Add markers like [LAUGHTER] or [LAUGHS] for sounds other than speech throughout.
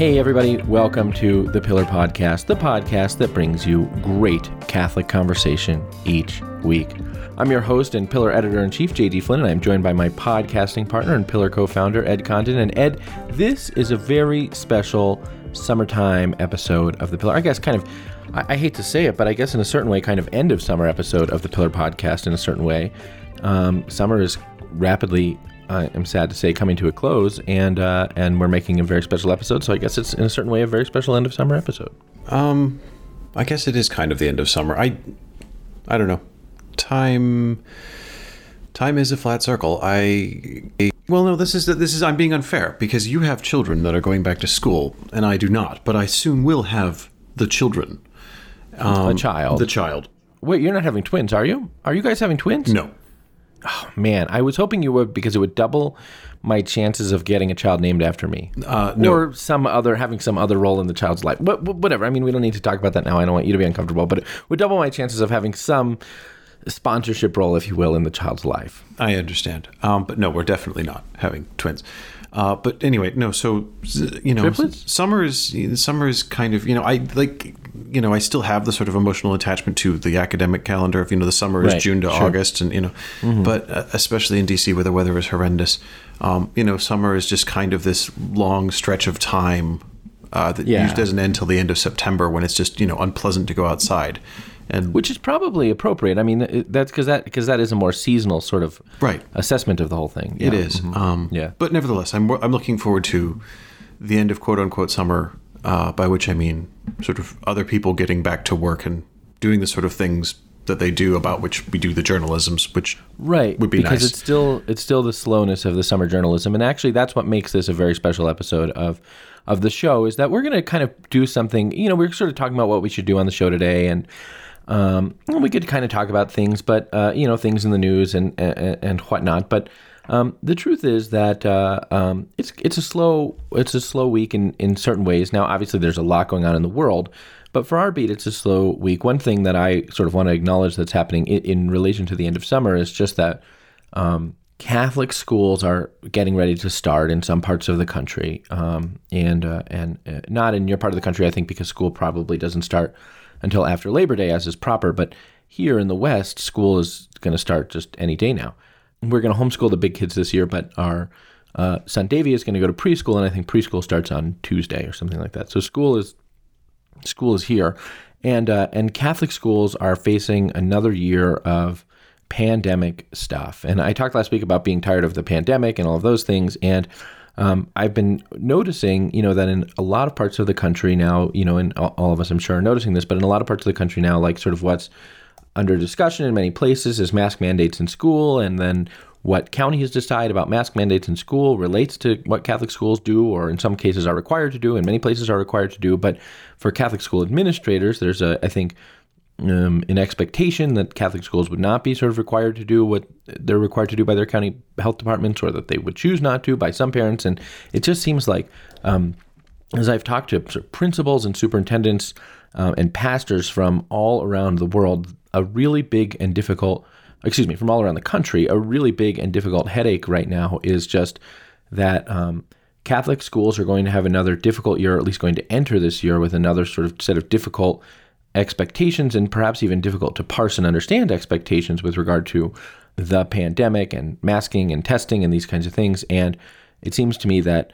Hey, everybody, welcome to the Pillar Podcast, the podcast that brings you great Catholic conversation each week. I'm your host and Pillar editor in chief, JD Flynn, and I'm joined by my podcasting partner and Pillar co founder, Ed Condon. And Ed, this is a very special summertime episode of the Pillar. I guess kind of, I, I hate to say it, but I guess in a certain way, kind of end of summer episode of the Pillar Podcast in a certain way. Um, summer is rapidly I am sad to say, coming to a close, and uh, and we're making a very special episode. So I guess it's in a certain way a very special end of summer episode. Um, I guess it is kind of the end of summer. I, I don't know. Time, time is a flat circle. I, well, no, this is this is I'm being unfair because you have children that are going back to school, and I do not. But I soon will have the children. Um, a child. The child. Wait, you're not having twins, are you? Are you guys having twins? No. Oh, man, I was hoping you would because it would double my chances of getting a child named after me, uh, no. or some other having some other role in the child's life. But, whatever. I mean, we don't need to talk about that now. I don't want you to be uncomfortable, but it would double my chances of having some sponsorship role, if you will, in the child's life. I understand, um, but no, we're definitely not having twins. Uh, but anyway, no. So you know, Triplets? summer is summer is kind of you know I like you know I still have the sort of emotional attachment to the academic calendar of you know the summer is Right, June to sure. August and you know, but uh, especially in DC where the weather is horrendous, um, you know, summer is just kind of this long stretch of time uh, that Yeah. usually doesn't end till the end of September when it's just you know unpleasant to go outside, and Which is probably appropriate. I mean, that's because that because that is a more seasonal sort of Right. assessment of the whole thing. It Yeah. is. Mhm. Um, Yeah. But nevertheless, I'm, I'm looking forward to the end of quote unquote summer, uh, by which I mean sort of other people getting back to work and doing the sort of things that they do about which we do the journalisms, which right would be because nice. it's still it's still the slowness of the summer journalism and actually that's what makes this a very special episode of of the show is that we're going to kind of do something you know we're sort of talking about what we should do on the show today and um, we could kind of talk about things but uh, you know things in the news and and, and whatnot but um, the truth is that uh, um, it's it's a slow it's a slow week in, in certain ways. Now, obviously, there's a lot going on in the world, but for our beat, it's a slow week. One thing that I sort of want to acknowledge that's happening in, in relation to the end of summer is just that um, Catholic schools are getting ready to start in some parts of the country, um, and uh, and uh, not in your part of the country, I think, because school probably doesn't start until after Labor Day, as is proper. But here in the West, school is going to start just any day now. We're going to homeschool the big kids this year, but our uh, son Davy is going to go to preschool, and I think preschool starts on Tuesday or something like that. So school is school is here, and uh, and Catholic schools are facing another year of pandemic stuff. And I talked last week about being tired of the pandemic and all of those things, and um, I've been noticing, you know, that in a lot of parts of the country now, you know, and all of us, I'm sure, are noticing this, but in a lot of parts of the country now, like sort of what's under discussion in many places is mask mandates in school, and then what counties decide about mask mandates in school relates to what Catholic schools do, or in some cases are required to do, and many places are required to do. But for Catholic school administrators, there's a, I think, um, an expectation that Catholic schools would not be sort of required to do what they're required to do by their county health departments, or that they would choose not to by some parents. And it just seems like, um, as I've talked to sort of principals and superintendents um, and pastors from all around the world, a really big and difficult, excuse me, from all around the country, a really big and difficult headache right now is just that um, Catholic schools are going to have another difficult year, or at least going to enter this year with another sort of set of difficult expectations and perhaps even difficult to parse and understand expectations with regard to the pandemic and masking and testing and these kinds of things. And it seems to me that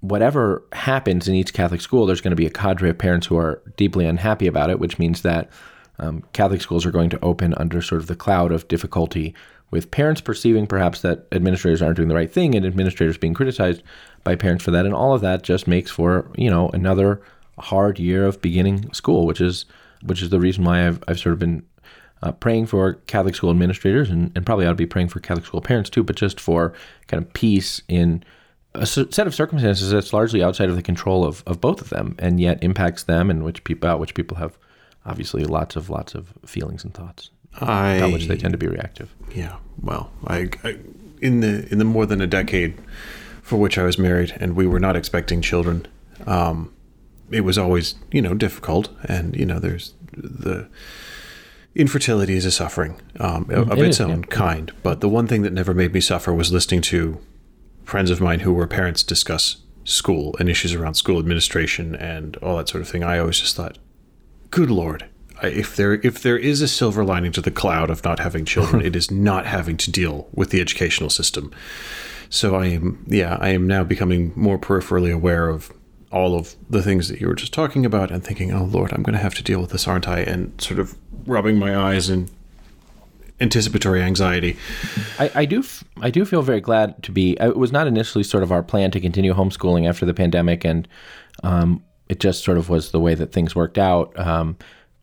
whatever happens in each Catholic school, there's going to be a cadre of parents who are deeply unhappy about it, which means that um, Catholic schools are going to open under sort of the cloud of difficulty with parents perceiving perhaps that administrators aren't doing the right thing and administrators being criticized by parents for that. And all of that just makes for, you know, another hard year of beginning school, which is which is the reason why I've, I've sort of been uh, praying for Catholic school administrators and, and probably ought to be praying for Catholic school parents too, but just for kind of peace in a set of circumstances that's largely outside of the control of, of both of them and yet impacts them and which people about which people have obviously lots of lots of feelings and thoughts I about which they tend to be reactive. Yeah. Well, I, I in the in the more than a decade for which I was married and we were not expecting children, um, it was always you know difficult, and you know there's the infertility is a suffering um, of It its is, own kind. But the one thing that never made me suffer was listening to friends of mine who were parents discuss school and issues around school administration and all that sort of thing, I always just thought, good lord, if there if there is a silver lining to the cloud of not having children, [LAUGHS] it is not having to deal with the educational system. So I am yeah, I am now becoming more peripherally aware of all of the things that you were just talking about and thinking, oh Lord, I'm going to have to deal with this, aren't I? And sort of rubbing my eyes in anticipatory anxiety. I, I do f- I do feel very glad to be. It was not initially sort of our plan to continue homeschooling after the pandemic, and um, it just sort of was the way that things worked out. Um,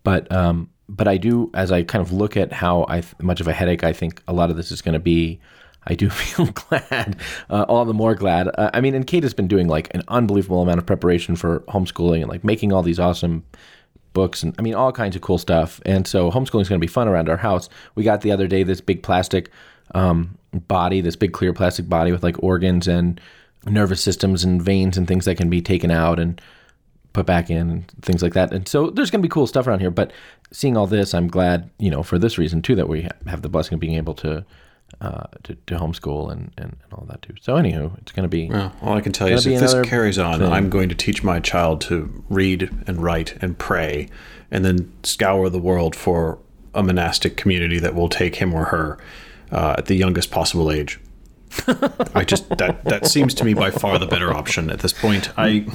but um, but I do, as I kind of look at how I much of a headache I think a lot of this is going to be. I do [LAUGHS] feel glad, uh, all the more glad. Uh, I mean, and Kate has been doing like an unbelievable amount of preparation for homeschooling and like making all these awesome books and I mean all kinds of cool stuff. And so homeschooling is going to be fun around our house. We got the other day this big plastic um, body, this big clear plastic body with like organs and nervous systems and veins and things that can be taken out and put back in and things like that. And so there's going to be cool stuff around here. But seeing all this, I'm glad, you know, for this reason too, that we have the blessing of being able to uh, to, to homeschool and, and, and, all that too. So, anywho, it's going to be. Well, all I can tell you is if this carries on, thing. I'm going to teach my child to read and write and pray and then scour the world for a monastic community that will take him or her uh, at the youngest possible age. I just [LAUGHS] that that seems to me by far the better option at this point. I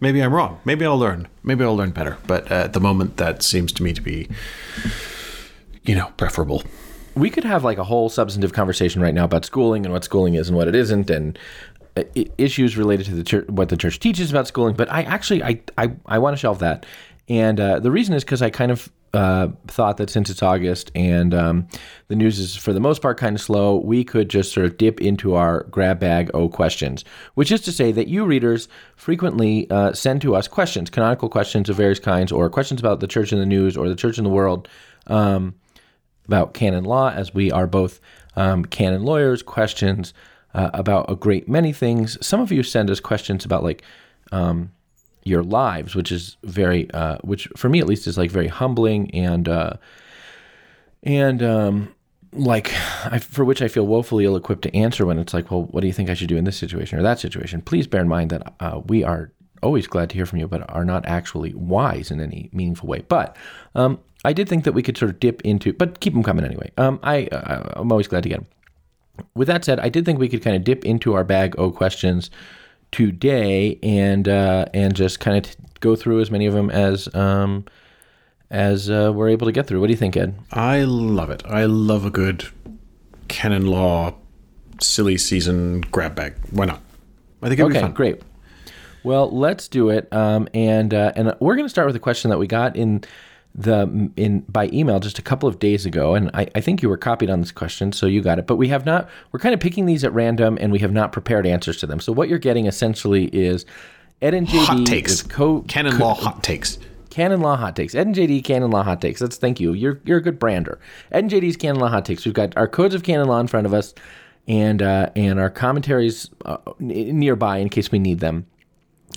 maybe I'm wrong. Maybe I'll learn. Maybe I'll learn better. But at the moment, that seems to me to be, you know, preferable we could have like a whole substantive conversation right now about schooling and what schooling is and what it isn't and uh, issues related to the church, what the church teaches about schooling. But I actually I I, I want to shelve that, and uh, the reason is because I kind of uh, thought that since it's August and um, the news is for the most part kind of slow, we could just sort of dip into our grab bag O questions, which is to say that you readers frequently uh, send to us questions, canonical questions of various kinds, or questions about the church in the news or the church in the world. Um, about canon law, as we are both um, canon lawyers, questions uh, about a great many things. Some of you send us questions about like um, your lives, which is very, uh, which for me at least is like very humbling and uh, and um, like I, for which I feel woefully ill-equipped to answer when it's like, well, what do you think I should do in this situation or that situation? Please bear in mind that uh, we are always glad to hear from you, but are not actually wise in any meaningful way. But um, I did think that we could sort of dip into, but keep them coming anyway. Um, I uh, I'm always glad to get them. With that said, I did think we could kind of dip into our bag o questions today and uh, and just kind of t- go through as many of them as um, as uh, we're able to get through. What do you think, Ed? I love it. I love a good canon law silly season grab bag. Why not? I think it'd okay, be fun. Great. Well, let's do it. Um, and uh, and we're going to start with a question that we got in the in by email just a couple of days ago, and I, I think you were copied on this question, so you got it. But we have not. We're kind of picking these at random, and we have not prepared answers to them. So what you're getting essentially is Ed and JD hot takes, co- canon co- law hot takes. Canon Law Hot Takes. Ed and JD Canon Law Hot Takes. That's thank you. You're you're a good brander. Ed and JD's Canon Law Hot Takes. We've got our codes of canon law in front of us, and uh, and our commentaries uh, nearby in case we need them.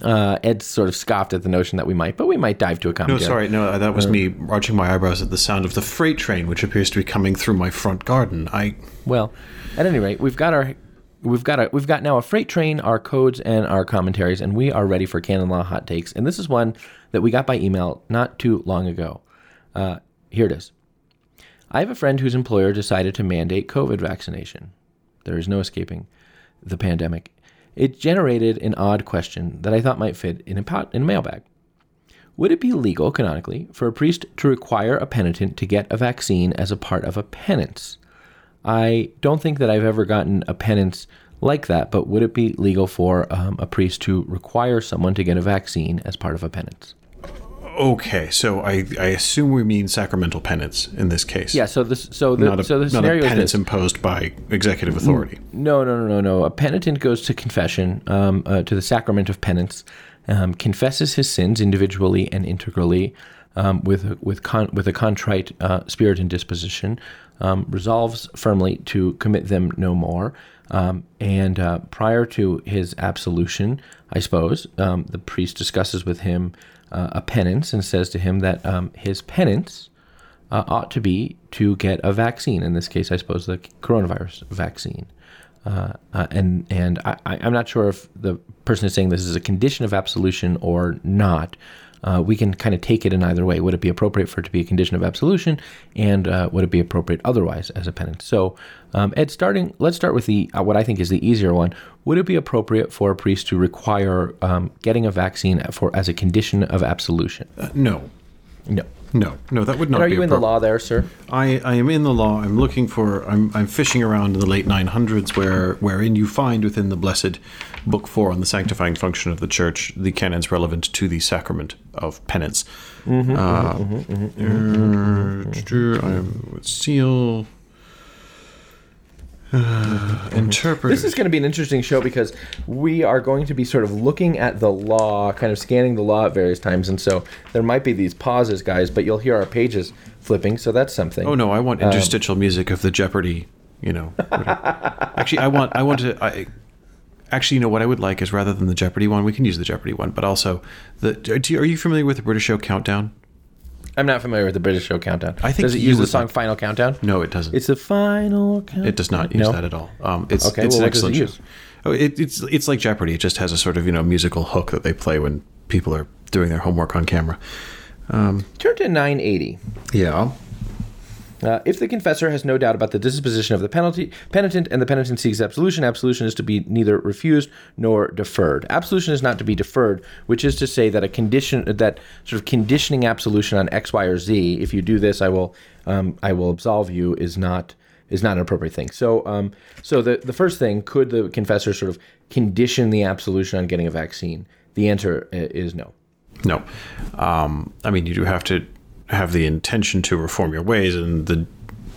Uh, Ed sort of scoffed at the notion that we might, but we might dive to a commentary. No, sorry, no, that was uh, me arching my eyebrows at the sound of the freight train, which appears to be coming through my front garden. I well, at any rate, we've got our we've got a we've got now a freight train, our codes, and our commentaries, and we are ready for canon law hot takes. And this is one that we got by email not too long ago. Uh, here it is. I have a friend whose employer decided to mandate COVID vaccination. There is no escaping the pandemic it generated an odd question that I thought might fit in a pot in a mailbag. Would it be legal, canonically, for a priest to require a penitent to get a vaccine as a part of a penance? I don't think that I've ever gotten a penance like that, but would it be legal for um, a priest to require someone to get a vaccine as part of a penance? Okay, so I, I assume we mean sacramental penance in this case. Yeah. So this so the not a, so the not scenario a penance is imposed by executive authority. No, no, no, no, no. A penitent goes to confession, um, uh, to the sacrament of penance, um, confesses his sins individually and integrally, um, with with con- with a contrite uh, spirit and disposition, um, resolves firmly to commit them no more. Um, and uh, prior to his absolution, I suppose um, the priest discusses with him uh, a penance and says to him that um, his penance uh, ought to be to get a vaccine. In this case, I suppose the coronavirus vaccine. uh, uh, and and I, I'm not sure if the person is saying this is a condition of absolution or not. Uh, we can kind of take it in either way. Would it be appropriate for it to be a condition of absolution, and uh, would it be appropriate otherwise as a penance? So, um, Ed, starting, let's start with the uh, what I think is the easier one. Would it be appropriate for a priest to require um, getting a vaccine for as a condition of absolution? Uh, no, No. no, no. That would not. Are be you in the law there, sir? I, I am in the law. I'm looking for. I'm, I'm fishing around in the late 900s, where wherein you find within the blessed book four on the sanctifying function of the church the canons relevant to the sacrament of penance. Mm-hmm, uh, I'm seal. Uh, interpret. This is going to be an interesting show because we are going to be sort of looking at the law, kind of scanning the law at various times, and so there might be these pauses, guys, but you'll hear our pages flipping, so that's something. Oh no, I want Um, interstitial music of the Jeopardy. You know, [LAUGHS] actually, I want I want to. I, actually, you know what I would like is rather than the Jeopardy one, we can use the Jeopardy one, but also the. Do you, are you familiar with the British show Countdown? I'm not familiar with the British show Countdown. I think does it use the song "Final Countdown"? No, it doesn't. It's the final countdown. it does not use No? that at all. Um, it's Okay, it's well, an it excellent use? Oh, it, it's it's like Jeopardy. It just has a sort of you know musical hook that they play when people are doing their homework on camera. Turn to 980. Yeah. Uh, if the confessor has no doubt about the disposition of the penalty, penitent and the penitent seeks absolution, absolution is to be neither refused nor deferred. Absolution is not to be deferred, which is to say that a condition, that sort of conditioning absolution on X, Y, or Z. If you do this, I will, um, I will absolve you. Is not is not an appropriate thing. So, um, so the the first thing, could the confessor sort of condition the absolution on getting a vaccine? The answer is no. No. Um, I mean, you do have to have the intention to reform your ways and the,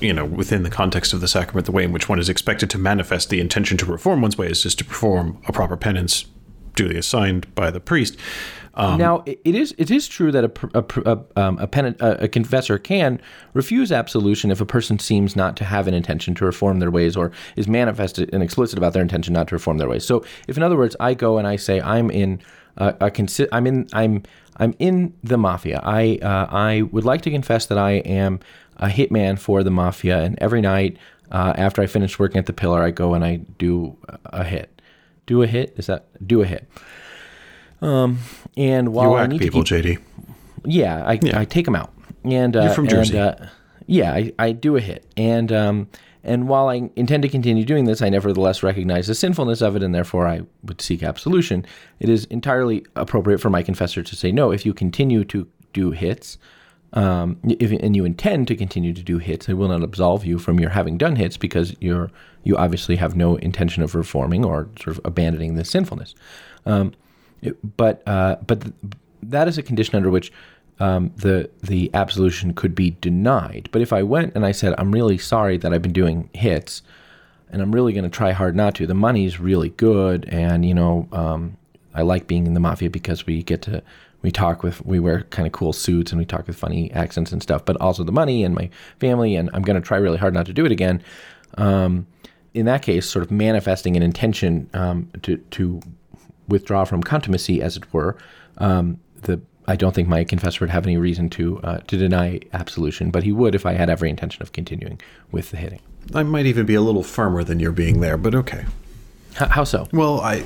you know, within the context of the sacrament, the way in which one is expected to manifest the intention to reform one's ways is to perform a proper penance duly assigned by the priest. Um, now it is it is true that a a, a, um, a, penit- a, a confessor can refuse absolution if a person seems not to have an intention to reform their ways or is manifested and explicit about their intention not to reform their ways. So if in other words I go and I say I'm in uh, a consi- I'm in I'm I'm in the mafia. I uh, I would like to confess that I am a hitman for the mafia, and every night uh, after I finish working at the pillar, I go and I do a hit. Do a hit? Is that do a hit? Um, and while you I need people, to keep, JD. yeah, I, I take them out, and uh, You're from and, Jersey. uh, yeah, I, I do a hit, and um, and while I intend to continue doing this, I nevertheless recognize the sinfulness of it, and therefore I would seek absolution. It is entirely appropriate for my confessor to say, no, if you continue to do hits, um, if, and you intend to continue to do hits, I will not absolve you from your having done hits because you're you obviously have no intention of reforming or sort of abandoning this sinfulness. Um, it- but uh, but th- that is a condition under which um, the the absolution could be denied. But if I went and I said, I'm really sorry that I've been doing hits, and I'm really going to try hard not to. The money's really good, and you know, um, I like being in the mafia because we get to we talk with we wear kind of cool suits and we talk with funny accents and stuff. But also the money and my family, and I'm going to try really hard not to do it again. Um, in that case, sort of manifesting an intention um, to to withdraw from contumacy, as it were. Um, the I don't think my confessor would have any reason to uh, to deny absolution, but he would if I had every intention of continuing with the hitting. I might even be a little firmer than you're being there, but okay. H- how so? Well, I,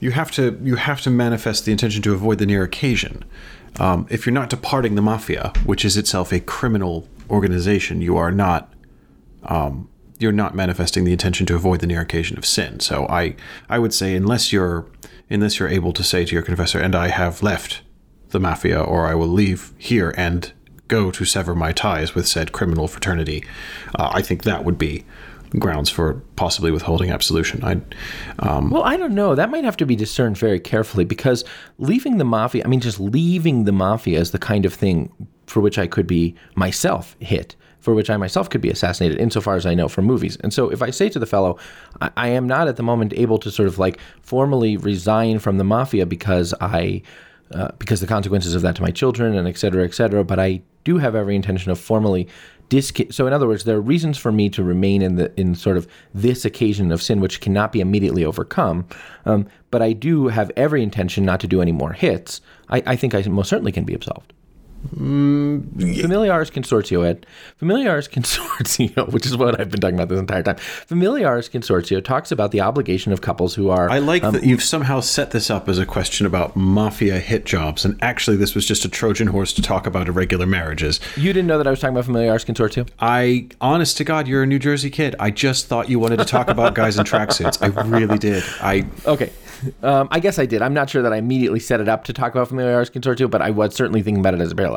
you have to you have to manifest the intention to avoid the near occasion. Um, if you're not departing the mafia, which is itself a criminal organization, you are not. Um, you're not manifesting the intention to avoid the near occasion of sin. So I, I would say unless you're, unless you're able to say to your confessor, "And I have left the mafia, or I will leave here and go to sever my ties with said criminal fraternity," uh, I think that would be grounds for possibly withholding absolution. I, um, Well, I don't know. That might have to be discerned very carefully because leaving the mafia, I mean, just leaving the mafia is the kind of thing for which I could be myself hit, for which I myself could be assassinated, insofar as I know from movies. And so if I say to the fellow, I, I am not at the moment able to sort of like formally resign from the mafia because I. Uh, because the consequences of that to my children and et cetera, et cetera. But I do have every intention of formally disc. So in other words, there are reasons for me to remain in the in sort of this occasion of sin, which cannot be immediately overcome. Um, but I do have every intention not to do any more hits. I, I think I most certainly can be absolved. Familiaris consortio, Ed. Familiaris consortio, [LAUGHS] which is what I've been talking about this entire time. Familiaris consortio talks about the obligation of couples who are. I like that you've somehow set this up as a question about mafia hit jobs, and actually, this was just a Trojan horse to talk about irregular marriages. you didn't know that I was talking about Familiaris consortio? I, honest to God, you're a New Jersey kid. I just thought you wanted to talk about guys in tracksuits. I really did. I Okay. Um, I guess I did. I'm not sure that I immediately set it up to talk about Familiaris Consortio, but I was certainly thinking about it as a parallel.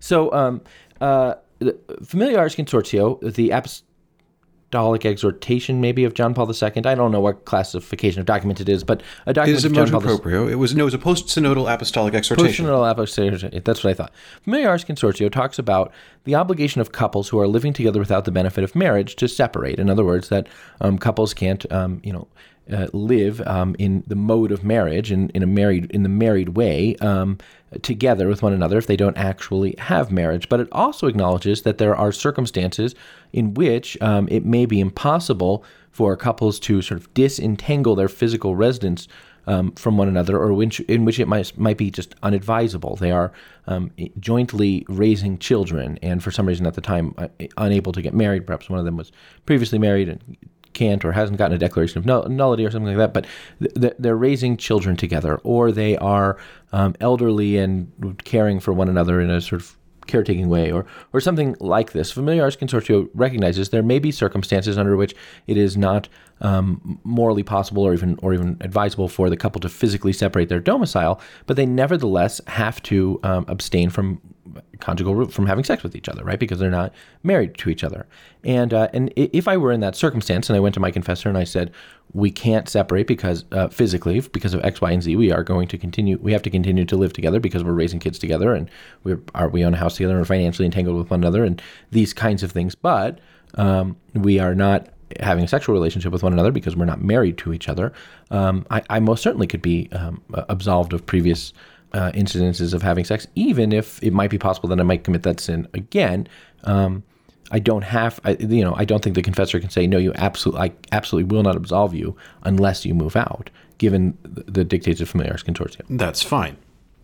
So, um, uh, the Familiaris Consortio, the apostolic exhortation, maybe of John Paul II. I don't know what classification of document it is, but a it document is a of John Paul proprio. It was no, it was a post synodal apostolic exhortation. Personal apostolic- That's what I thought. Familiaris Consortio talks about the obligation of couples who are living together without the benefit of marriage to separate. In other words, that um, couples can't, um, you know, uh, live um, in the mode of marriage in, in a married in the married way um, together with one another if they don't actually have marriage. But it also acknowledges that there are circumstances in which um, it may be impossible for couples to sort of disentangle their physical residence um, from one another, or which, in which it might might be just unadvisable. They are um, jointly raising children, and for some reason at the time uh, unable to get married. Perhaps one of them was previously married and can't or hasn't gotten a declaration of null- nullity or something like that. But th- th- they're raising children together, or they are um, elderly and caring for one another in a sort of caretaking way or or something like this. Familiaris Consortio recognizes there may be circumstances under which it is not um, morally possible or even or even advisable for the couple to physically separate their domicile, but they nevertheless have to um, abstain from conjugal root from having sex with each other, right? Because they're not married to each other. And uh, and if I were in that circumstance and I went to my confessor and I said we can't separate because uh, physically because of X, Y, and Z, we are going to continue. We have to continue to live together because we're raising kids together and we are we own a house together and we're financially entangled with one another and these kinds of things. But um, we are not having a sexual relationship with one another because we're not married to each other. Um, I, I most certainly could be um, absolved of previous uh, incidences of having sex, even if it might be possible that I might commit that sin again. Um, I don't have, I, you know, I don't think the confessor can say, no, you absolutely, I absolutely will not absolve you unless you move out, given the, dictates of familiaris consortio. That's fine.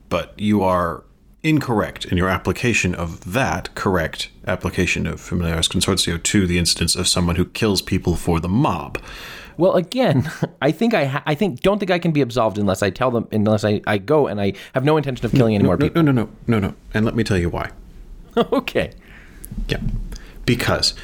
But you are incorrect in your application of that correct application of familiaris consortio to the instance of someone who kills people for the mob. Well, again, [LAUGHS] I think I, ha- I think, don't think I can be absolved unless I tell them, unless I, I go and I have no intention of killing any more No, people. no, no, no, no, no. And let me tell you why. [LAUGHS] okay. Yeah. Because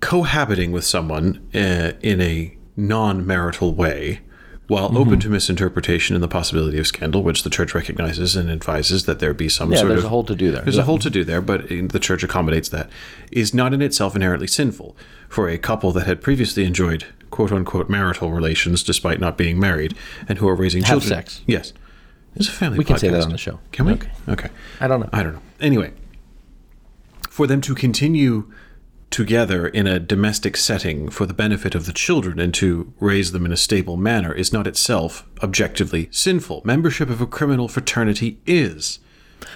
cohabiting with someone uh, in a non marital way, while open to misinterpretation and the possibility of scandal, which the church recognizes and advises that there be some Yeah, sort there's of a whole to do there. There's Yeah. a whole to do there, but the church accommodates that, is not in itself inherently sinful. For a couple that had previously enjoyed quote unquote marital relations despite not being married and who are raising Have children. sex. Yes. It's a family We can say that on the show. Can we? Okay. okay. I don't know. I don't know. Anyway, for them to continue together in a domestic setting for the benefit of the children and to raise them in a stable manner is not itself objectively sinful. Membership of a criminal fraternity is.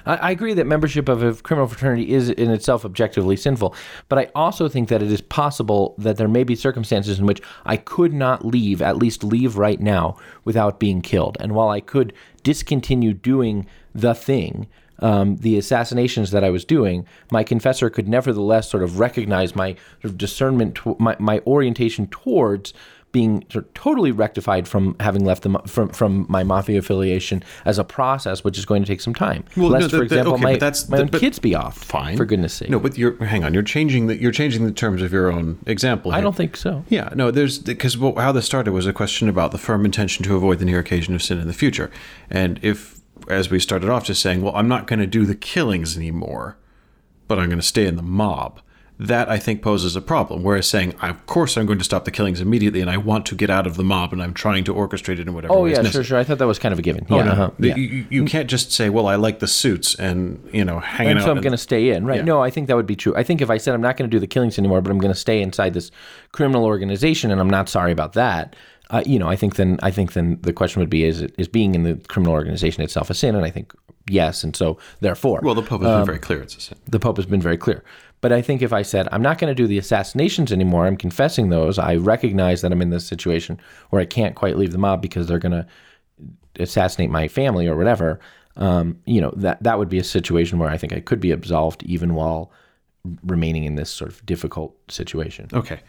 I, agree that membership of a criminal fraternity is in itself objectively sinful, but I also think that it is possible that there may be circumstances in which I could not leave, at least leave right now, without being killed. And while I could discontinue doing the thing, um, the assassinations that I was doing, my confessor could nevertheless sort of recognize my sort of discernment, my, my orientation towards being sort of totally rectified from having left the from from my mafia affiliation as a process, which is going to take some time. Well, Lest, no, for that- example, okay, my, but that's- my own kids be off. Fine. for goodness sake. No, but you're hang on. You're changing the you're changing the terms of your own example. I don't think so. Yeah, no, there's because how this started was a question about the firm intention to avoid the near occasion of sin in the future. And if, as we started off, just saying, well, I'm not going to do the killings anymore, but I'm going to stay in the mob, that I think poses a problem. Whereas saying, of course, I'm going to stop the killings immediately, and I want to get out of the mob, and I'm trying to orchestrate it in whatever Oh yeah, sure, necessary. sure. I thought that was kind of a given. Oh, yeah, no, uh-huh. yeah. You, you- can't just say, well, I like the suits, and you know, hanging and out. so I'm going to stay in, right? Yeah. No, I think that would be true. I think if I said I'm not going to do the killings anymore, but I'm going to stay inside this criminal organization, and I'm not sorry about that, uh, you know, I think then I think then the question would be: Is it is being in the criminal organization itself a sin? And I think yes, and so therefore, well, the Pope has been very clear. It's a sin. the Pope has been very clear. But I think if I said, I'm not going to do the assassinations anymore, I'm confessing those, I recognize that I'm in this situation where I can't quite leave the mob because they're going to assassinate my family or whatever, um, you know that that would be a situation where I think I could be absolved even while remaining in this sort of difficult situation. Okay.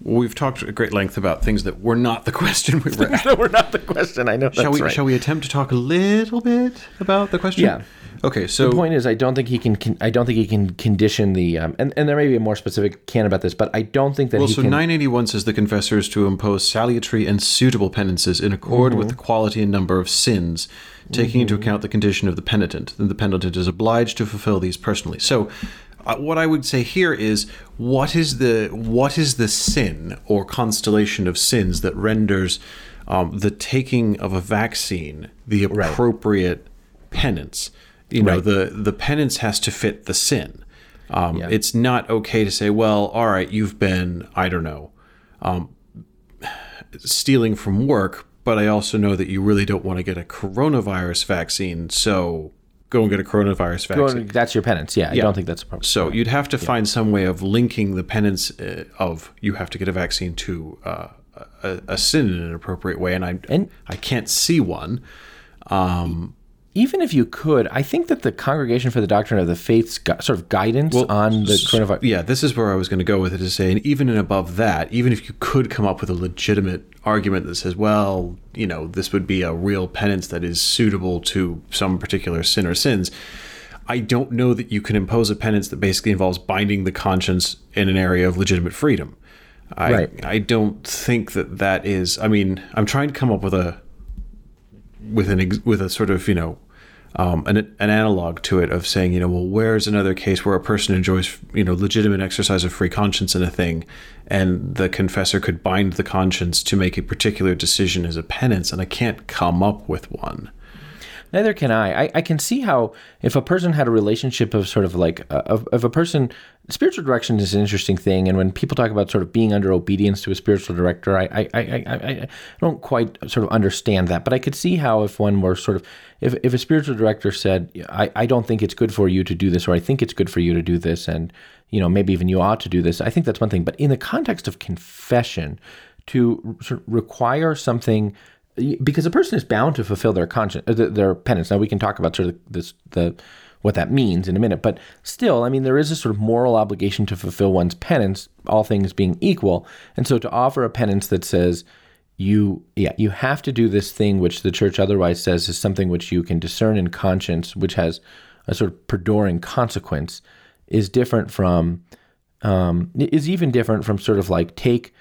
We've talked at great length about things that were not the question we were [LAUGHS] no, we're not the question. I know that's shall we right. shall we attempt to talk a little bit about the question? Yeah. Okay, so the point is, I don't think he can. I don't think he can condition the. Um, and and there may be a more specific can about this, but I don't think that well, so can. 981 says the confessor is to impose salutary and suitable penances in accord with the quality and number of sins, taking into account the condition of the penitent. Then the penitent is obliged to fulfill these personally. So, uh, what I would say here is, what is the what is the sin or constellation of sins that renders um, the taking of a vaccine the appropriate penance? You know, Right. the the penance has to fit the sin. Um, Yeah. It's not okay to say, well, all right, you've been, I don't know, um, stealing from work, but I also know that you really don't want to get a coronavirus vaccine, so go and get a coronavirus vaccine. That's your penance. Yeah, I don't think that's a problem. So you'd have to find some way of linking the penance uh, of you have to get a vaccine to uh, a, a sin in an appropriate way, and I And- I can't see one. Even if you could, I think that the Congregation for the Doctrine of the Faith's gu- sort of guidance on the coronavirus. Yeah, this is where I was going to go with it to say, and even and above that, even if you could come up with a legitimate argument that says, well, you know, this would be a real penance that is suitable to some particular sin or sins, I don't know that you can impose a penance that basically involves binding the conscience in an area of legitimate freedom. I, Right. I don't think that that is. I mean, I'm trying to come up with a with an ex- with a sort of you know um, an, an analog to it of saying you know well where's another case where a person enjoys you know legitimate exercise of free conscience in a thing and the confessor could bind the conscience to make a particular decision as a penance and I can't come up with one. Neither can I. I. I can see how if a person had a relationship of sort of like uh, of, of a person, spiritual direction is an interesting thing, and when people talk about sort of being under obedience to a spiritual director, I I, I, I, I don't quite sort of understand that. But I could see how if one were sort of if, if a spiritual director said, I, I don't think it's good for you to do this, or I think it's good for you to do this, and you know maybe even you ought to do this. I think that's one thing. But in the context of confession, to require something because a person is bound to fulfill their conscience, uh, their penance. Now we can talk about sort of this the what that means in a minute, but still, I mean, there is a sort of moral obligation to fulfill one's penance, all things being equal, and so to offer a penance that says you yeah you have to do this thing which the church otherwise says is something which you can discern in conscience which has a sort of perduring consequence is different from um, is even different from sort of like take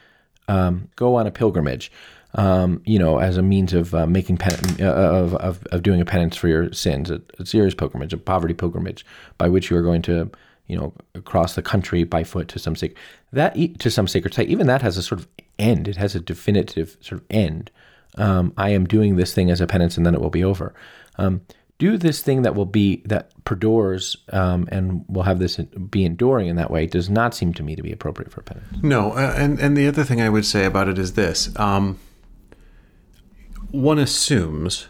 um, go on a pilgrimage um, you know as a means of uh, making pen- uh, of, of, of doing a penance for your sins a, a serious pilgrimage a poverty pilgrimage by which you are going to you know across the country by foot to some sacred that to some sacred site. Even that has a sort of end. It has a definitive sort of end. Um, i am doing this thing as a penance and then it will be over. Um, do this thing that will be that perdures um, and will have this be enduring in that way does not seem to me to be appropriate for a penance. No, uh, and and the other thing I would say about it is this: um, one assumes,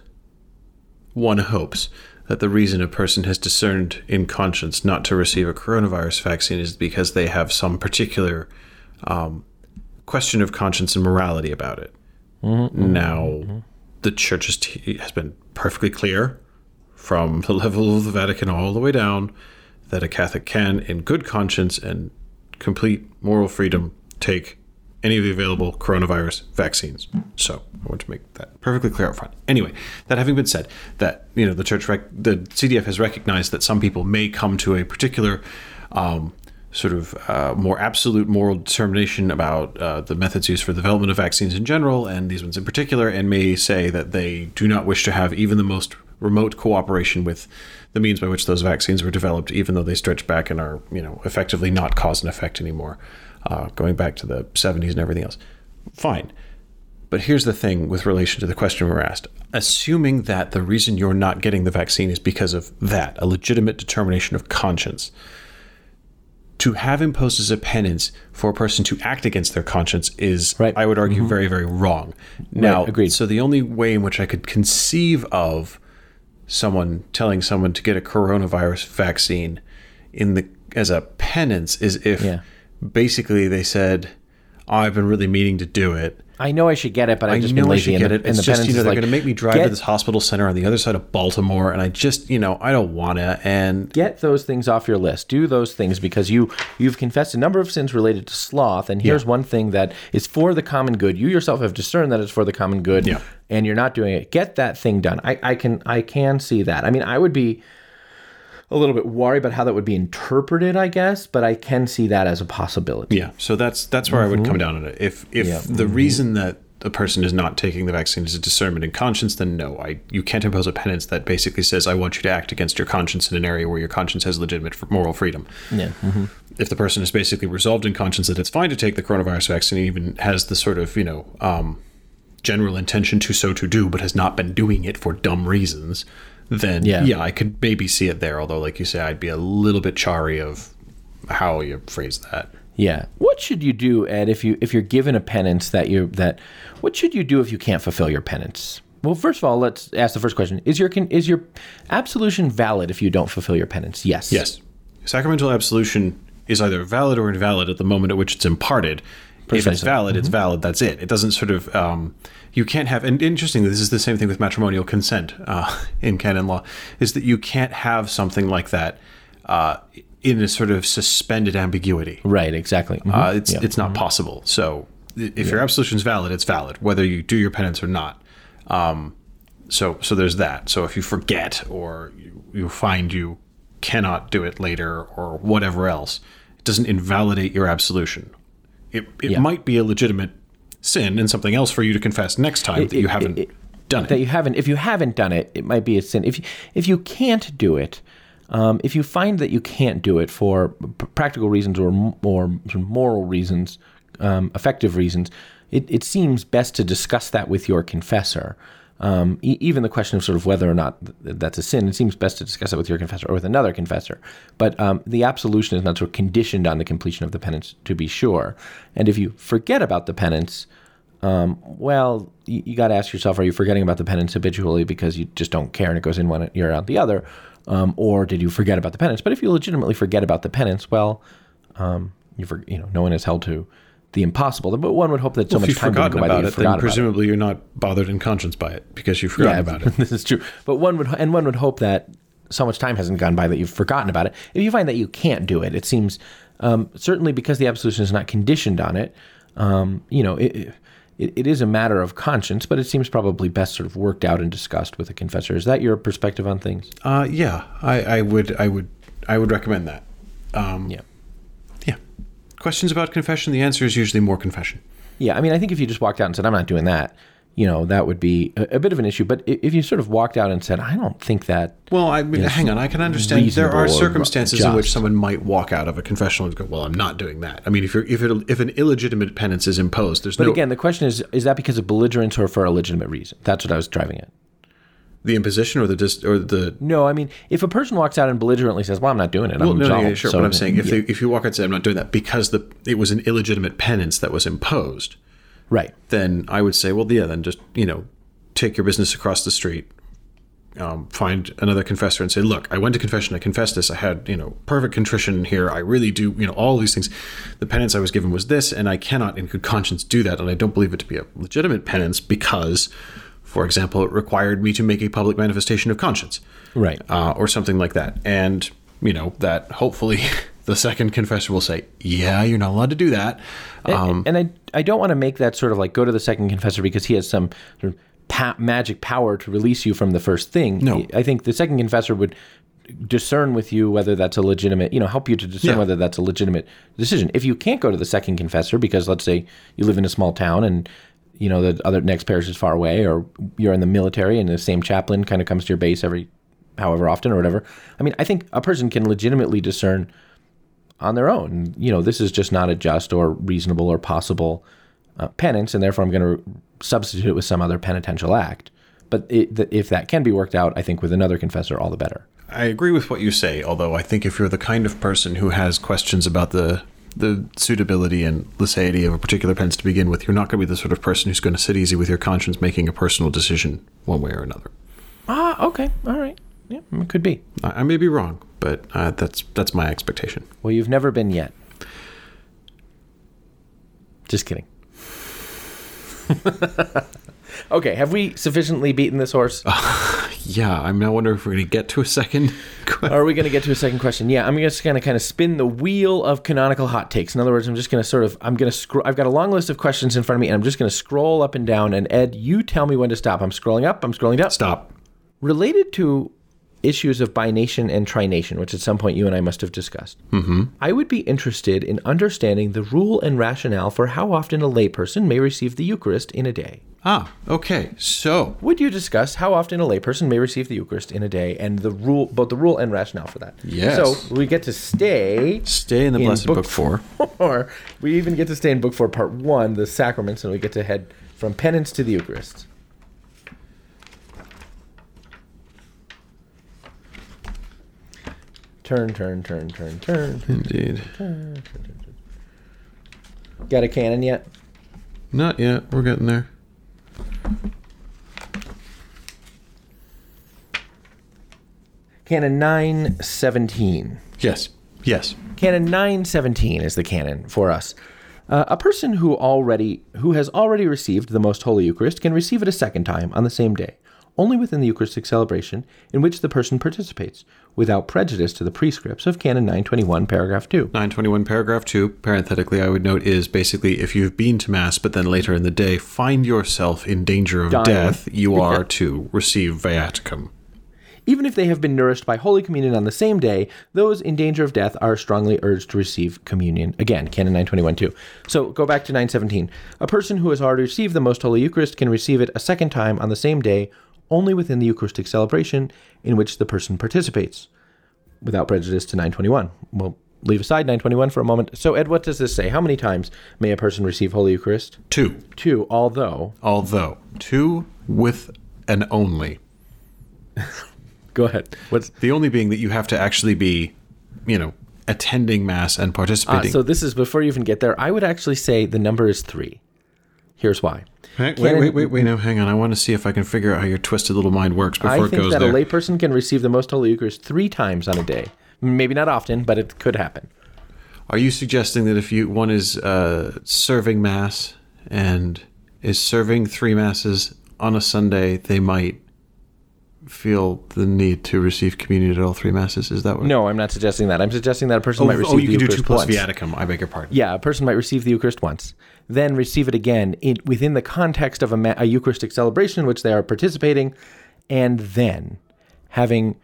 one hopes that the reason a person has discerned in conscience not to receive a coronavirus vaccine is because they have some particular um, question of conscience and morality about it. Now, the church has, t- has been perfectly clear from [LAUGHS] the level of the Vatican all the way down that a Catholic can, in good conscience and complete moral freedom, take any of the available coronavirus vaccines. So I want to make that perfectly clear up front. Anyway, that having been said, that you know the church, rec- the CDF has recognized that some people may come to a particular um, sort of uh, more absolute moral determination about uh, the methods used for the development of vaccines in general, and these ones in particular, and may say that they do not wish to have even the most remote cooperation with the means by which those vaccines were developed, even though they stretch back and are, you know, effectively not cause and effect anymore, uh, going back to the 70s and everything else. Fine. But here's the thing with relation to the question we're asked. Assuming that the reason you're not getting the vaccine is because of that, a legitimate determination of conscience, to have imposed as a penance for a person to act against their conscience is, Right. I would argue, very, very wrong. Now, agreed. so the only way in which I could conceive of someone telling someone to get a coronavirus vaccine in the as a penance is if Yeah. Basically they said, oh, I've been really meaning to do it. I know I should get it, but I've I just know been I lazy. should and get it. It's just you know they're like, going to make me drive get- to this hospital center on the other side of Baltimore, and I just you know I don't want to. And get those things off your list do those things because you you've confessed a number of sins related to sloth and here's Yeah. one thing that is for the common good you yourself have discerned that it's for the common good Yeah. and you're not doing it get that thing done I, I can i can see that i mean i would be a little bit worried about how that would be interpreted i guess but i can see that as a possibility Yeah, so that's that's where I would come down on it. If if Yeah. the reason that a person is not taking the vaccine is a discernment in conscience, then no, I you can't impose a penance that basically says I want you to act against your conscience in an area where your conscience has legitimate moral freedom. yeah mhm. If the person is basically resolved in conscience that it's fine to take the coronavirus vaccine, even has the sort of you know um, general intention to so to do, but has not been doing it for dumb reasons, then Yeah. yeah, I could maybe see it there. Although, like you say, I'd be a little bit chary of how you phrase that. Yeah. What should you do, Ed, if you if you're given a penance that you that what should you do if you can't fulfill your penance? Well, first of all, let's ask the first question: Is your is your absolution valid if you don't fulfill your penance? Yes. Yes. Sacramental absolution is either valid or invalid at the moment at which it's imparted. If it's Precisely. valid, it's valid. That's it. It doesn't sort of. Um, you can't have. And interestingly, this is the same thing with matrimonial consent uh, [LAUGHS] in canon law. Is that you can't have something like that uh, in a sort of suspended ambiguity. Right. Exactly. Mhm. Uh, it's Yeah. it's not possible. So if your absolution is valid, it's valid, whether you do your penance or not. Um, so so there's that. So if you forget or you, you find you cannot do it later or whatever else, it doesn't invalidate your absolution. It it Yeah. might be a legitimate sin and something else for you to confess next time that you it- haven't it- done it. that you haven't if you haven't done it it might be a sin if you, if you can't do it um, if you find that you can't do it for practical reasons or or moral reasons um, effective reasons it, it seems best to discuss that with your confessor um, e- even the question of sort of whether or not th- that's a sin, it seems best to discuss it with your confessor or with another confessor. But um, the absolution is not sort of conditioned on the completion of the penance, to be sure. And if you forget about the penance, um, well, you, you got to ask yourself: Are you forgetting about the penance habitually because you just don't care and it goes in one ear out the other, um, or did you forget about the penance? But if you legitimately forget about the penance, well, um, you for, you know, no one is held to the impossible. But one would hope that so if much time forgotten go by that you it, then forgot about it. presumably you're not bothered in conscience by it because you've forgotten about [LAUGHS] it. this is true. But one would, and one would hope that so much time hasn't gone by that you've forgotten about it. If you find that you can't do it, it seems um, certainly because the absolution is not conditioned on it. Um, you know, it, it, it is a matter of conscience, but it seems probably best sort of worked out and discussed with a confessor. Is that your perspective on things? Uh, yeah, I, I would, I would, I would recommend that. Um, Yeah. yeah. Questions about confession? The answer is usually more confession. Yeah, I mean, I think if you just walked out and said, "I'm not doing that," you know, that would be a, a bit of an issue. But if you sort of walked out and said, "I don't think that," Well, I mean, hang on. I can understand there are circumstances in which someone might walk out of a confessional and go, "Well, I'm not doing that." I mean, if you're if it if an illegitimate penance is imposed, there's but no But again, the question is: Is that because of belligerence or for a legitimate reason? That's what I was driving at. The imposition or the dis, or the. No, I mean, if a person walks out and belligerently says, "Well, I'm not doing it," I'm Well, no, no, yeah, sure. so- but I'm saying if they, if you walk out and say, "I'm not doing that," because the it was an illegitimate penance that was imposed, right, then I would say, well, yeah, then just you know, take your business across the street, um, find another confessor, and say, look, I went to confession, I confessed this, I had you know perfect contrition here, I really do, you know, all these things. The penance I was given was this, and I cannot, in good conscience, do that, and I don't believe it to be a legitimate penance because, for example, it required me to make a public manifestation of conscience, right. uh, or something like that, and you know that hopefully. [LAUGHS] The second confessor will say, "Yeah, you're not allowed to do that." Um, and I, I don't want to make that sort of like go to the second confessor because he has some sort of pa- magic power to release you from the first thing. No. I think the second confessor would discern with you whether that's a legitimate, you know, help you to discern Yeah. whether that's a legitimate decision. If you can't go to the second confessor because let's say you live in a small town and you know the other next parish is far away or you're in the military and the same chaplain kind of comes to your base every however often or whatever. I mean, I think a person can legitimately discern on their own. You know, this is just not a just or reasonable or possible uh, penance, and therefore I'm going to substitute it with some other penitential act. But it, if that can be worked out, I think with another confessor, all the better. I agree with what you say, although I think if you're the kind of person who has questions about the the suitability and licity of a particular penance to begin with, you're not going to be the sort of person who's going to sit easy with your conscience making a personal decision one way or another. Ah, okay, all right, yeah, it could be. I, I may be wrong, but uh, that's that's my expectation. Well, you've never been yet. Just kidding. [LAUGHS] okay, have we sufficiently beaten this horse? [LAUGHS] Yeah, I'm now wondering if we're going to get to a second. Are we going to get to a second question? Yeah, I'm just going to kind of spin the wheel of canonical hot takes. In other words, I'm just going to sort of, I'm going to scroll. I've got a long list of questions in front of me, and I'm just going to scroll up and down. And Ed, you tell me when to stop. I'm scrolling up. I'm scrolling down. Stop. Related to issues of bination and trination, which at some point you and I must have discussed, mm-hmm. I would be interested in understanding the rule and rationale for how often a layperson may receive the Eucharist in a day. Ah, okay. So, Would you discuss how often a layperson may receive the Eucharist in a day and the rule, both the rule and rationale for that? Yes. So we get to stay stay in the in Blessed Book 4. four. [LAUGHS] We even get to stay in Book Four, Part One, the sacraments, and we get to head from penance to the Eucharist. Turn, turn, turn, turn, turn. Indeed. Got a canon yet? Not yet. We're getting there. Canon 917. Yes. Yes. Canon 917 is the canon for us. Uh, a person who already who has already received the most holy Eucharist can receive it a second time on the same day, only within the Eucharistic celebration in which the person participates, without prejudice to the prescripts of Canon 921, paragraph 2. 921 paragraph 2 parenthetically i would note is basically if you've been to mass but then later in the day find yourself in danger of Dying. death you are to receive viaticum Even if they have been nourished by Holy Communion on the same day, those in danger of death are strongly urged to receive communion. Again, Canon 921 too. So go back to 917. A person who has already received the Most Holy Eucharist can receive it a second time on the same day, only within the Eucharistic celebration in which the person participates, without prejudice to 921. We'll leave aside 921 for a moment. So, Ed, what does this say? How many times may a person receive Holy Eucharist? two Two, although. although two with an only [LAUGHS] Go ahead. What's the only being that you have to actually be you know attending mass and participating ah, so this is before you even get there. I would actually say the number is three. Here's why. Hang- wait wait wait wait no hang on i want to see if i can figure out how your twisted little mind works before I it think that a layperson can receive the Most Holy Eucharist three times on a day. Maybe not often, but it could happen. Are you suggesting that if you one is uh, serving mass and is serving three masses on a Sunday, they might feel the need to receive communion at all three masses? Is that what? No, I'm not suggesting that. I'm suggesting that a person Oh, might receive oh, you can do two plus once. viaticum. I beg your pardon. Yeah, a person might receive the Eucharist once, then receive it again in, within the context of a, ma- a Eucharistic celebration in which they are participating, and then having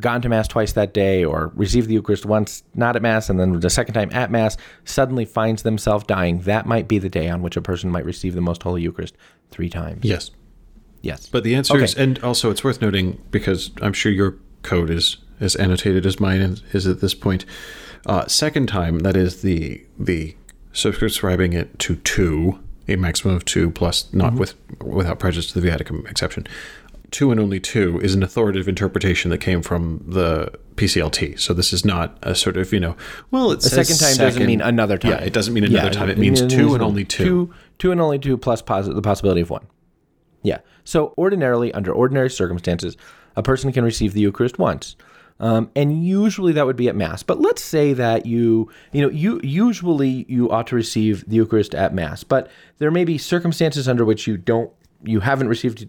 gone to Mass twice that day or received the Eucharist once not at Mass and then the second time at Mass, suddenly finds themselves dying. That might be the day on which a person might receive the Most Holy Eucharist three times. Yes, Yes. but the answer Okay. is, and also it's worth noting because I'm sure your code is as annotated as mine is- is at this point. Uh, second time, that is the the subscribing it to two, a maximum of two plus, not Mm-hmm. with without prejudice to the Viaticum exception. Two and only two is an authoritative interpretation that came from the PCLT. So this is not a sort of you know, well, it A second time doesn't mean another time. Yeah, it doesn't mean another Yeah, time. It means two and only two. Two, two and only two plus the possibility of one. Yeah. So ordinarily, under ordinary circumstances, a person can receive the Eucharist once. Um, and usually that would be at Mass. But let's say that you, you know, you usually you ought to receive the Eucharist at Mass. But there may be circumstances under which you don't, you haven't received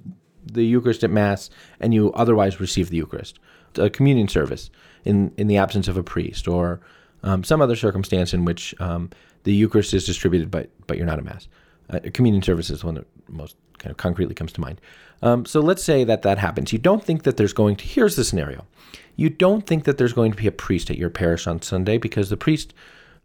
the Eucharist at Mass, and you otherwise receive the Eucharist, a communion service in in the absence of a priest, or um, some other circumstance in which um, the Eucharist is distributed, but but you're not at Mass. Uh, communion service is one that most kind of concretely comes to mind. Um, so let's say that that happens. You don't think that there's going to. Here's the scenario. You don't think that there's going to be a priest at your parish on Sunday because the priest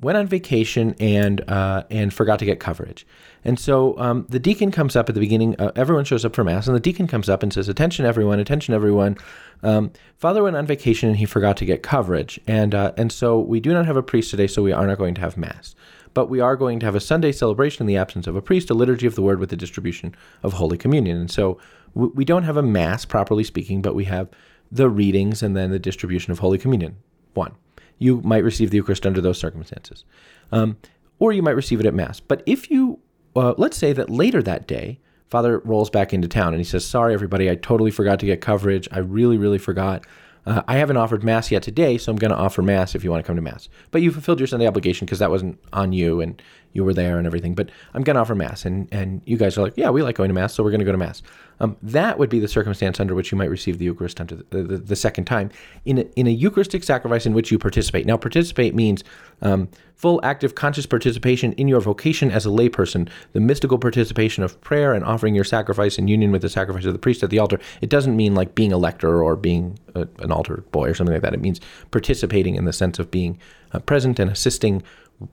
went on vacation and uh, and forgot to get coverage. And so um, the deacon comes up at the beginning. Uh, everyone shows up for mass, and the deacon comes up and says, "Attention, everyone! Attention, everyone! Um, Father went on vacation and he forgot to get coverage, and uh, and so we do not have a priest today, so we are not going to have mass." But we are going to have a Sunday celebration in the absence of a priest, a liturgy of the word with the distribution of Holy Communion. And so we, we don't have a Mass, properly speaking, but we have the readings and then the distribution of Holy Communion. One, you might receive the Eucharist under those circumstances, um, or you might receive it at Mass. But if you, uh, let's say that later that day, Father rolls back into town and he says, "Sorry, everybody, I totally forgot to get coverage. I really, really forgot. Uh, I haven't offered Mass yet today, so I'm going to offer Mass if you want to come to Mass. But you fulfilled your Sunday obligation because that wasn't on you and you were there and everything. But I'm going to offer Mass. And, and you guys are like, yeah, we like going to Mass, so we're going to go to Mass. Um, that would be the circumstance under which you might receive the Eucharist under the, the, the second time in a, in a Eucharistic sacrifice in which you participate. Now, participate means um, full, active, conscious participation in your vocation as a layperson, the mystical participation of prayer and offering your sacrifice in union with the sacrifice of the priest at the altar. It doesn't mean like being a lector or being a, an altar boy or something like that. It means participating in the sense of being uh, present and assisting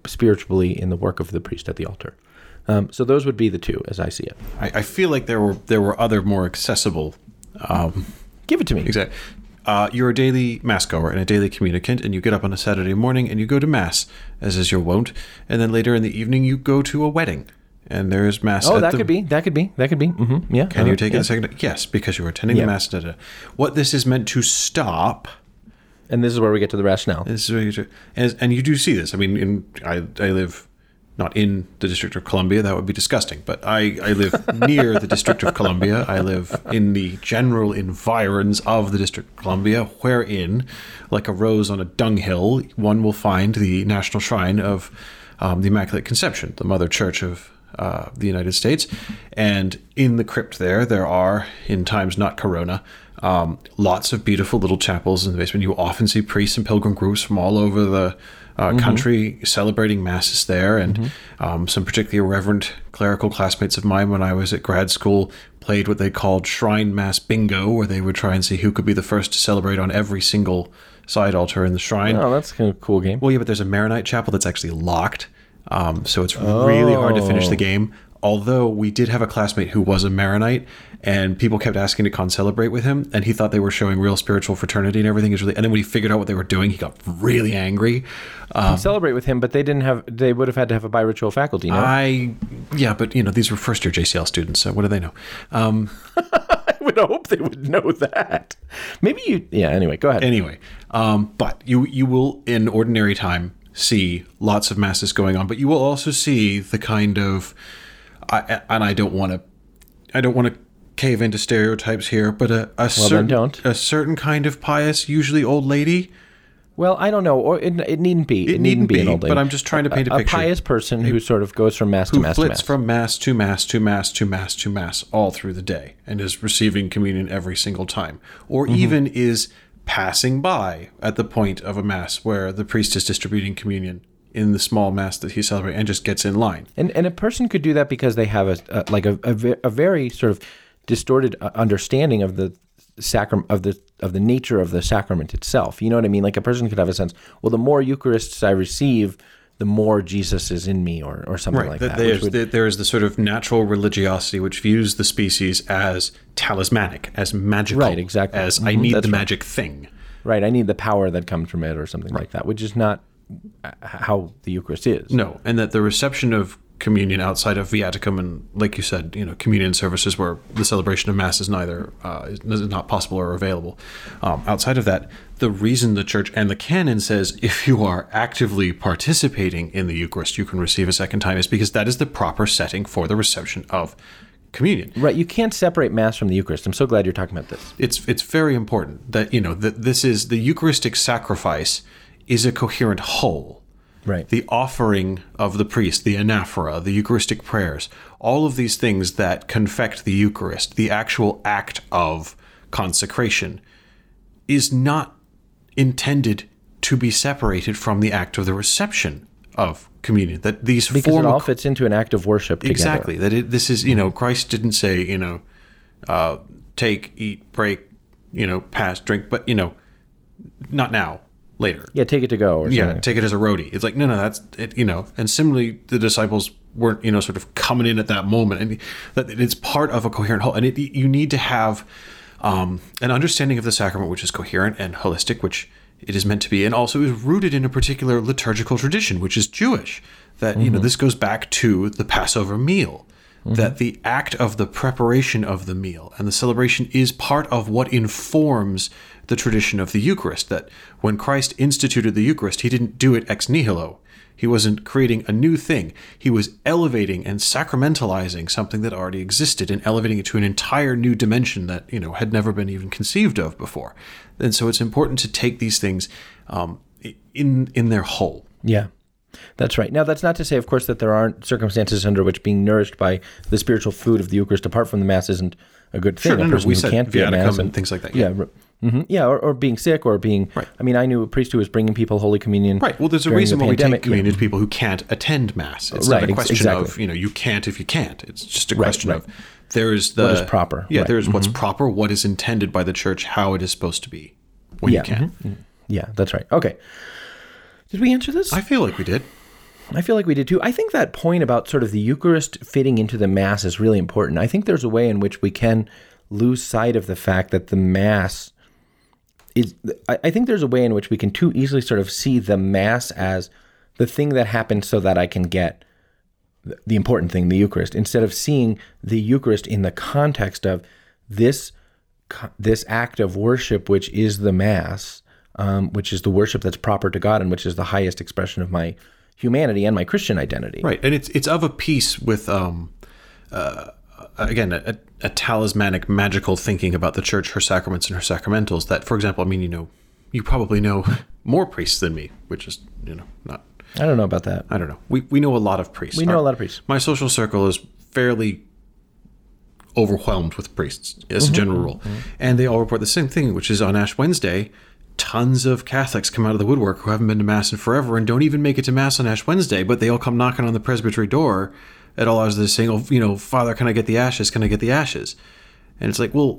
spiritually in the work of the priest at the altar. Um, so those would be the two, as I see it. I, I feel like there were there were other more accessible. Um, Give it to me. exactly. Uh, you're a daily mass goer and a daily communicant, and you get up on a Saturday morning and you go to mass, as is your wont, and then later in the evening you go to a wedding, and there's mass. Oh, at that the, could be. That could be. That could be. Mm-hmm. Yeah. Can you're uh-huh, taking yeah. a second. Yes, because you're attending Yeah. the mass. Da, da. What this is meant to stop. And this is where we get to the rationale. This is what you do. And, and you do see this. I mean, in I, I live not in the District of Columbia. That would be disgusting. But I, I live near the District of Columbia. I live in the general environs of the District of Columbia, wherein, like a rose on a dunghill, one will find the National Shrine of um, the Immaculate Conception, the Mother Church of uh, the United States. And in the crypt there, there are, in times not Corona, um, lots of beautiful little chapels in the basement. You often see priests and pilgrim groups from all over the uh, country celebrating masses there, and um, some particularly reverent clerical classmates of mine when I was at grad school played what they called shrine mass bingo, where they would try and see who could be the first to celebrate on every single side altar in the shrine. Oh, that's kind of a cool game. Well, yeah, but there's a Maronite chapel that's actually locked, um, so it's really hard to finish the game. Although we did have a classmate who was a Maronite, and people kept asking to con-celebrate with him, and he thought they were showing real spiritual fraternity and everything is really. And then when he figured out what they were doing, he got really angry. Um, Celebrate with him, but they didn't have. They would have had to have a bi-ritual faculty. No, I, yeah, but you know these were first-year JCL students, so what do they know? Um, [LAUGHS] I would hope they would know that. Maybe you. Yeah. Anyway, go ahead. anyway, um, but you you will in ordinary time see lots of masses going on, but you will also see the kind of, I, and I don't want to, I don't want to cave into stereotypes here, but a, a certain don't. a certain kind of pious, usually old lady. Well, I don't know, or it, it needn't be. It, needn't be, an be, old but. I'm just trying to paint a picture. A pious person who sort of goes from mass to Who mass to flits mass. from mass to mass to mass to mass to mass all through the day and is receiving communion every single time, or Mm-hmm. even is passing by at the point of a mass where the priest is distributing communion in the small mass that he's celebrating and just gets in line. And and a person could do that because they have a, a like a, a, a very sort of distorted uh, understanding of the sacrament of the of the nature of the sacrament itself. You know what I mean? Like a person could have a sense, well, the more Eucharists I receive, the more Jesus is in me, or or something like That there's, would- that there is the sort of natural religiosity which views the species as talismanic, as magical, Right, exactly. as I Mhm, need that's the right. magic thing. right. I need the power that comes from it, or something like that, which is not how the Eucharist is. No, and that the reception of communion outside of viaticum and, like you said, you know, communion services where the celebration of mass is neither uh, is not possible or available. Um, outside of that, the reason the church and the canon says if you are actively participating in the Eucharist, you can receive a second time is because that is the proper setting for the reception of communion. Right. You can't separate Mass from the Eucharist. I'm so glad you're talking about this. It's it's very important that you know that this is the Eucharistic sacrifice is a coherent whole. Right. the offering of the priest, the anaphora, the Eucharistic prayers, all of these things that confect the Eucharist, the actual act of consecration, is not intended to be separated from the act of the reception of communion. That these because form it all fits into an act of worship. together. Exactly. That it, this is, you know, Christ didn't say, you know, uh, take, eat, break, you know, pass, drink, but, you know, not now, later. Yeah. Take it to go. Or Yeah, something. take it as a roadie. It's like, no, no, that's it, you know, and similarly, the disciples weren't, you know, sort of coming in at that moment. And that it's part of a coherent whole. And it, you need to have um, an understanding of the sacrament, which is coherent and holistic, which it is meant to be, and also is rooted in a particular liturgical tradition, which is Jewish. That, you know, this goes back to the Passover meal. That the act of the preparation of the meal and the celebration is part of what informs the tradition of the Eucharist. That when Christ instituted the Eucharist, he didn't do it ex nihilo. He wasn't creating a new thing. He was elevating and sacramentalizing something that already existed and elevating it to an entire new dimension that, you know, had never been even conceived of before. And so it's important to take these things um, in in their whole. Yeah. That's right. Now, that's not to say, of course, that there aren't circumstances under which being nourished by the spiritual food of the Eucharist apart from the Mass isn't a good thing. Sure, a person we who can't be at Mass and things like that, Yeah. yeah. hmm yeah, or, or being sick, or being. Right. I mean, I knew a priest who was bringing people Holy Communion. Right. Well, there's a reason the why we take pandemic. communion to people who can't attend mass. It's Right, not a question exactly. of you know you can't if you can't. It's just a question right. of there's the What is proper, Yeah, right. Mm-hmm. there's what's proper, what is intended by the church, how it is supposed to be when Yeah, mm-hmm. you can. Yeah, that's right. Okay. Did we answer this? I feel like we did. I feel like we did too. I think that point about sort of the Eucharist fitting into the Mass is really important. I think there's a way in which we can lose sight of the fact that the Mass is. I think there's a way in which we can too easily sort of see the Mass as the thing that happens so that I can get the- the important thing, the Eucharist, instead of seeing the Eucharist in the context of this this act of worship, which is the Mass, um, which is the worship that's proper to God and which is the highest expression of my humanity and my Christian identity. Right, and it's it's of a piece with um, uh, again a, a talismanic, magical thinking about the church, her sacraments, and her sacramentals. That, for example, I mean, you know, you probably know [LAUGHS] more priests than me, which is you know not. I don't know about that. I don't know. We we know a lot of priests. We know Our- a lot of priests. My social circle is fairly overwhelmed with priests as Mm-hmm. a general rule, and they all report the same thing, which is on Ash Wednesday. Tons of Catholics come out of the woodwork who haven't been to Mass in forever and don't even make it to Mass on Ash Wednesday, but they all come knocking on the presbytery door at all hours of the day saying, "Oh, you know, Father, can I get the ashes? Can I get the ashes?" And it's like, well,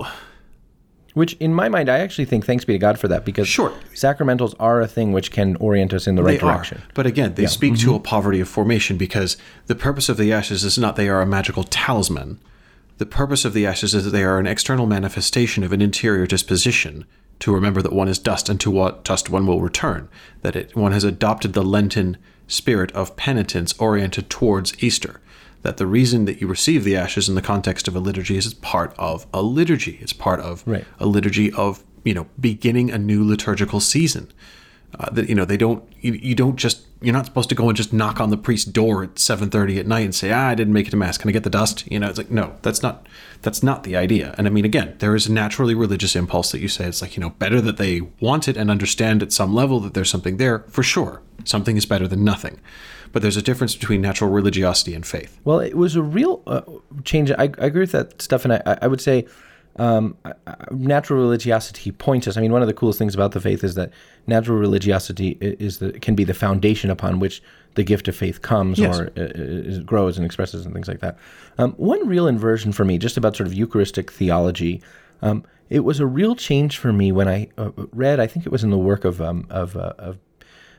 Which, in my mind, I actually think thanks be to God for that because Sure. sacramentals are a thing which can orient us in the right they direction. are. But again, they speak to mm-hmm. a poverty of formation because the purpose of the ashes is not they are a magical talisman. The purpose of the ashes is that they are an external manifestation of an interior disposition to remember that one is dust and to what dust one will return. That it, one has adopted the Lenten spirit of penitence oriented towards Easter. That the reason that you receive the ashes in the context of a liturgy is it's part of a liturgy. It's part of Right. a liturgy of you know beginning a new liturgical season uh, that you know they don't you, you don't just you're not supposed to go and just knock on the priest's door at 7:30 at night and say ah I didn't make it to mass. Can I get the dust? You know it's like no that's not that's not the idea. And I mean again there is a naturally religious impulse that you say it's like you know better that they want it and understand at some level that there's something there for sure. Something is better than nothing. But there's a difference between natural religiosity and faith. Well, it was a real uh, change. I, I agree with that stuff, and I, I would say um, natural religiosity points us. I mean, one of the coolest things about the faith is that natural religiosity is the can be the foundation upon which the gift of faith comes Yes. or uh, grows and expresses and things like that. Um, one real inversion for me, just about sort of Eucharistic theology. Um, it was a real change for me when I uh, read. I think it was in the work of um, of, uh, of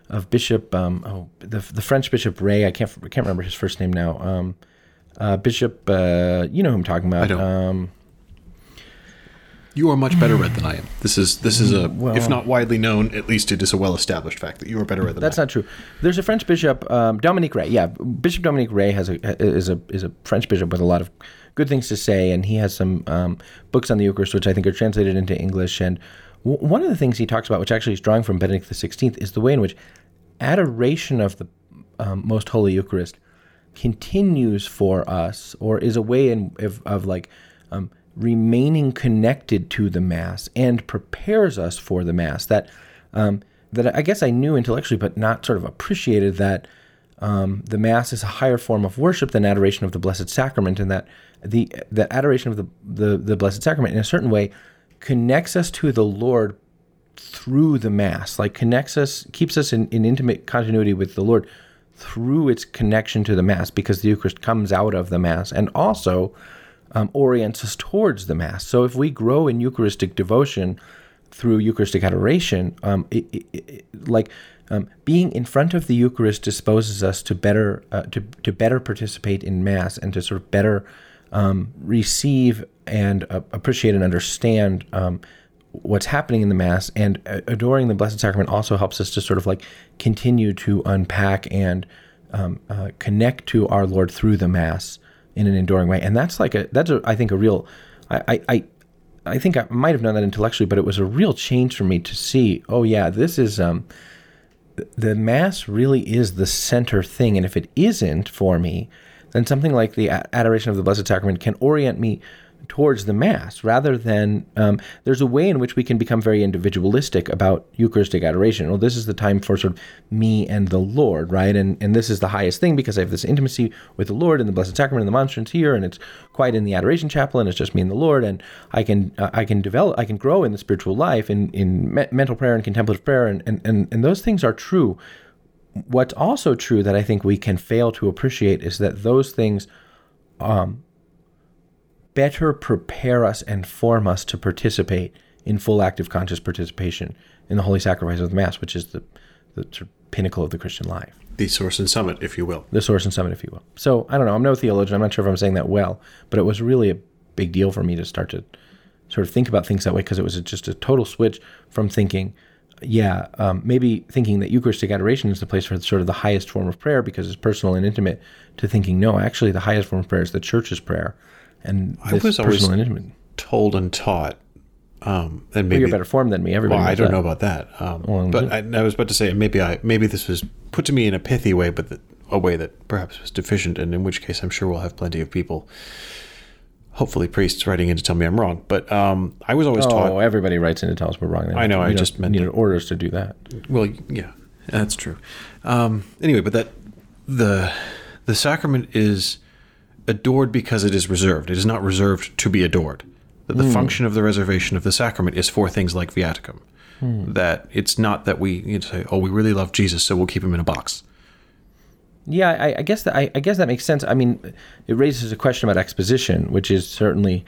of Bishop, um, oh, the the French Bishop Rey. I can't I can't remember his first name now. Um, uh, Bishop, uh, you know who I'm talking about. I don't. You are much better read than I am this is this is a Well- if not widely known at least it is a well established fact that you are better read than that's I am. not true. There's a French bishop, um, Dominique Rey. Yeah, Bishop Dominique Rey has a is a is a French bishop with a lot of good things to say, and he has some um, books on the Eucharist, which I think are translated into English. And w- one of the things he talks about, which actually is drawing from Benedict XVI, is the way in which adoration of the um, Most Holy Eucharist continues for us, or is a way in, of, of like um, remaining connected to the Mass and prepares us for the Mass. That um, that I guess I knew intellectually, but not sort of appreciated that um, the Mass is a higher form of worship than adoration of the Blessed Sacrament, and that the the adoration of the, the the Blessed Sacrament in a certain way connects us to the Lord through the Mass, like connects us, keeps us in, in intimate continuity with the Lord through its connection to the Mass, because the Eucharist comes out of the Mass and also um, orients us towards the Mass. So if we grow in Eucharistic devotion through Eucharistic adoration, um, it, it, it, like um, being in front of the Eucharist disposes us to better uh, to to better participate in Mass and to sort of better um, receive and uh, appreciate and understand um, what's happening in the Mass. And uh, adoring the Blessed Sacrament also helps us to sort of like continue to unpack and um, uh, connect to our Lord through the Mass in an enduring way. And that's like a that's a I think a real I I, I think I might have known that intellectually, but it was a real change for me to see. Oh yeah, this is um, the mass really is the center thing, and if it isn't for me, then something like the adoration of the Blessed Sacrament can orient me towards the Mass rather than um, there's a way in which we can become very individualistic about Eucharistic adoration. Well, this is the time for sort of me and the Lord, right? And and this is the highest thing because I have this intimacy with the Lord and the Blessed Sacrament and the monstrance here, and it's quiet in the adoration chapel, and it's just me and the Lord, and I can uh, I can develop I can grow in the spiritual life in in me- mental prayer and contemplative prayer, and, and and and those things are true. What's also true that I think we can fail to appreciate is that those things um, better prepare us and form us to participate in full active conscious participation in the holy sacrifice of the Mass, which is the, the sort of pinnacle of the Christian life. The source and summit, if you will. The source and summit, if you will. So I don't know. I'm no theologian. I'm not sure if I'm saying that well, but it was really a big deal for me to start to sort of think about things that way because it was just a total switch from thinking, yeah, um, maybe thinking that Eucharistic adoration is the place for sort of the highest form of prayer because it's personal and intimate, to thinking, no, actually, the highest form of prayer is the church's prayer and I was always told and taught. Um, and maybe well, you're better form than me. Everybody. Well, I don't that. know about that. Um, well, but I, I, was about to say maybe I maybe this was put to me in a pithy way, but the, a way that perhaps was deficient, and in which case I'm sure we'll have plenty of people, hopefully priests, writing in to tell me I'm wrong. But um, I was always oh, taught. Oh, everybody writes in to tell us we're wrong. I know. I just meant needed orders to do that. Well, yeah, that's true. Um, anyway, but that the the sacrament is adored because it is reserved. It is not reserved to be adored. That the mm. function of the reservation of the sacrament is for things like viaticum. Mm. That it's not that we you know, say, "Oh, we really love Jesus, so we'll keep him in a box." Yeah, I, I guess that I, I, guess that makes sense. I mean, it raises a question about exposition, which is certainly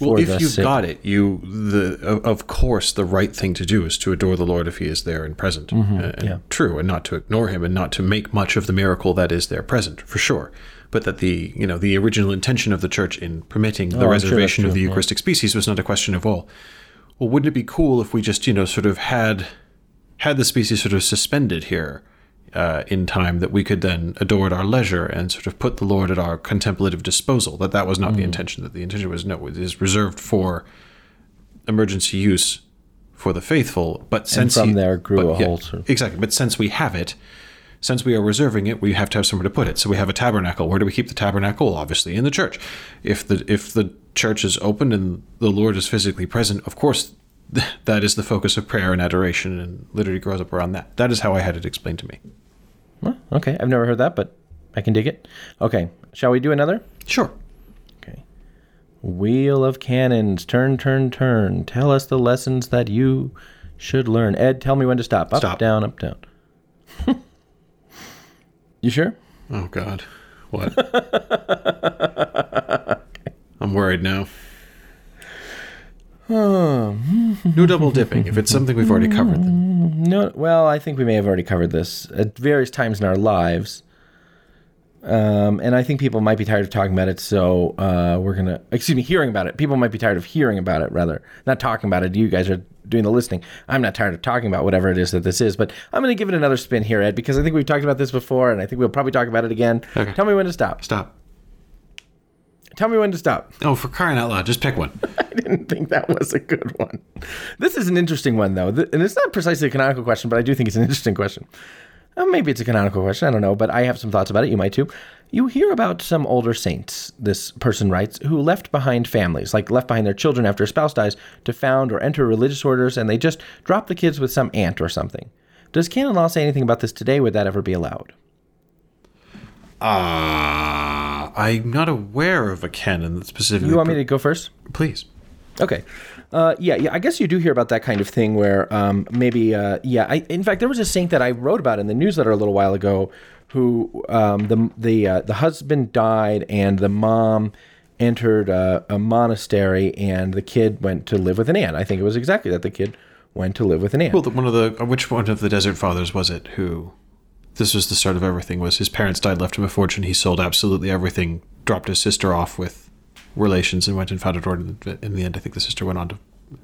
well. if you've got it, you the of course the right thing to do is to adore the Lord if He is there and present, mm-hmm, and, yeah. true, and not to ignore Him and not to make much of the miracle that is there present, for sure but that the you know the original intention of the church in permitting the oh, reservation sure of the Eucharistic yeah. species was not a question of all. well, wouldn't it be cool if we just you know sort of had had the species sort of suspended here uh, in time that we could then adore at our leisure and sort of put the Lord at our contemplative disposal. That that was not mm. the intention. That the intention was no, it is reserved for emergency use for the faithful. But since and from he, there grew but, a yeah, whole sort of... exactly. But since we have it, since we are reserving it, we have to have somewhere to put it. So we have a tabernacle. Where do we keep the tabernacle? Obviously, in the church. If the if the church is open and the Lord is physically present, of course, [LAUGHS] that is the focus of prayer and adoration, and liturgy grows up around that. That is how I had it explained to me. Well, okay, I've never heard that, but I can dig it. Okay, shall we do another? Sure. Okay. Wheel of cannons, turn, turn, turn. Tell us the lessons that you should learn. Ed, tell me when to stop. Up, stop. down, up, down. You sure? Oh God, what? [LAUGHS] I'm worried now. no double dipping. If it's something we've already covered, then. [LAUGHS] no. Well, I think we may have already covered this at various times in our lives. Um, and I think people might be tired of talking about it, so uh, we're gonna excuse me, hearing about it. People might be tired of hearing about it, rather not talking about it. You guys are doing the listening. I'm not tired of talking about whatever it is that this is, but I'm gonna give it another spin here, Ed, because I think we've talked about this before, and I think we'll probably talk about it again. Okay. Tell me when to stop. Stop. Tell me when to stop. Oh, for crying out loud, just pick one. [LAUGHS] I didn't think that was a good one. This is an interesting one, though, and it's not precisely a canonical question, but I do think it's an interesting question. Uh, maybe it's a canonical question. I don't know, but I have some thoughts about it. You might too. You hear about some older saints, this person writes, who left behind families, like left behind their children after a spouse dies, to found or enter religious orders, and they just drop the kids with some aunt or something. Does canon law say anything about this today? Would that ever be allowed? Uh, I'm not aware of a canon that specifically. You want me to go first? Please. Okay. Uh, yeah, yeah. I guess you do hear about that kind of thing where um, maybe, uh, yeah. I, in fact, there was a saint that I wrote about in the newsletter a little while ago, who um, the the uh, the husband died and the mom entered a, a, monastery and the kid went to live with an aunt. I think it was exactly that. The kid went to live with an aunt. Well, the, one of the uh, which one of the desert fathers was it who? This was the start of everything. Was his parents died, left him a fortune. He sold absolutely everything, dropped his sister off with relations and went and founded order. In the end, I think the sister went on to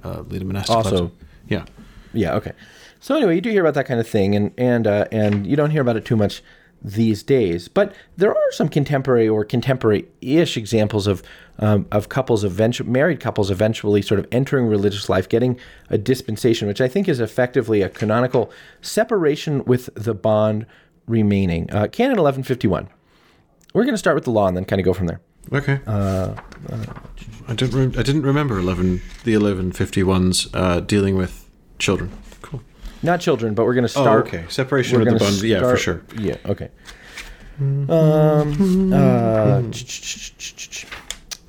uh, lead a monastic. Also, life. yeah, yeah, okay. So anyway, you do hear about that kind of thing, and and uh, and you don't hear about it too much these days. But there are some contemporary or contemporary-ish examples of um, of couples eventually married couples eventually sort of entering religious life, getting a dispensation, which I think is effectively a canonical separation with the bond remaining. Uh, Canon 1151. We're going to start with the law and then kind of go from there. Okay. Uh, I didn't. Re- I didn't remember eleven the eleven fifty ones uh, dealing with children. Cool. Not children, but we're going to Oh, start. okay. Separation of the bond. Yeah, for sure. Yeah. Okay. Um. Uh,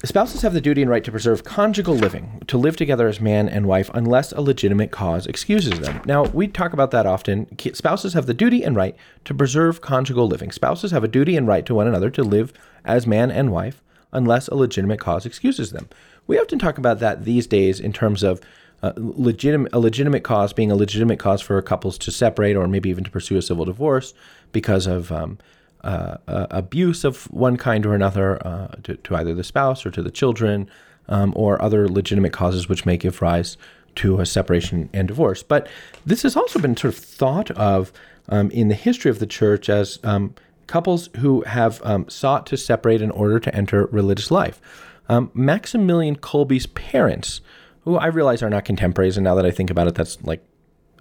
Spouses have the duty and right to preserve conjugal living, to live together as man and wife, unless a legitimate cause excuses them. Now, we talk about that often. Spouses have the duty and right to preserve conjugal living. Spouses have a duty and right to one another to live as man and wife, unless a legitimate cause excuses them. We often talk about that these days in terms of uh, legitimate, a legitimate cause being a legitimate cause for couples to separate or maybe even to pursue a civil divorce because of um, uh, uh, abuse of one kind or another uh, to, to either the spouse or to the children, um, or other legitimate causes which may give rise to a separation and divorce. But this has also been sort of thought of um, in the history of the church as um, couples who have um, sought to separate in order to enter religious life. Um, Maximilian Kolbe's parents, who I realize are not contemporaries, and now that I think about it, that's like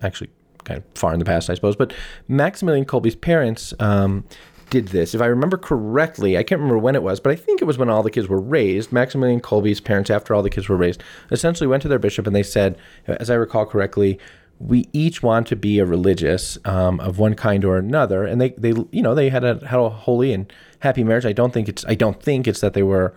actually kind of far in the past, I suppose. But Maximilian Kolbe's parents um, did this. If I remember correctly, I can't remember when it was, but I think it was when all the kids were raised. Maximilian Kolbe's parents, after all the kids were raised, essentially went to their bishop and they said, as I recall correctly, we each want to be a religious um, of one kind or another, and they, they, you know, they had a had a holy and happy marriage. I don't think it's I don't think it's that they were,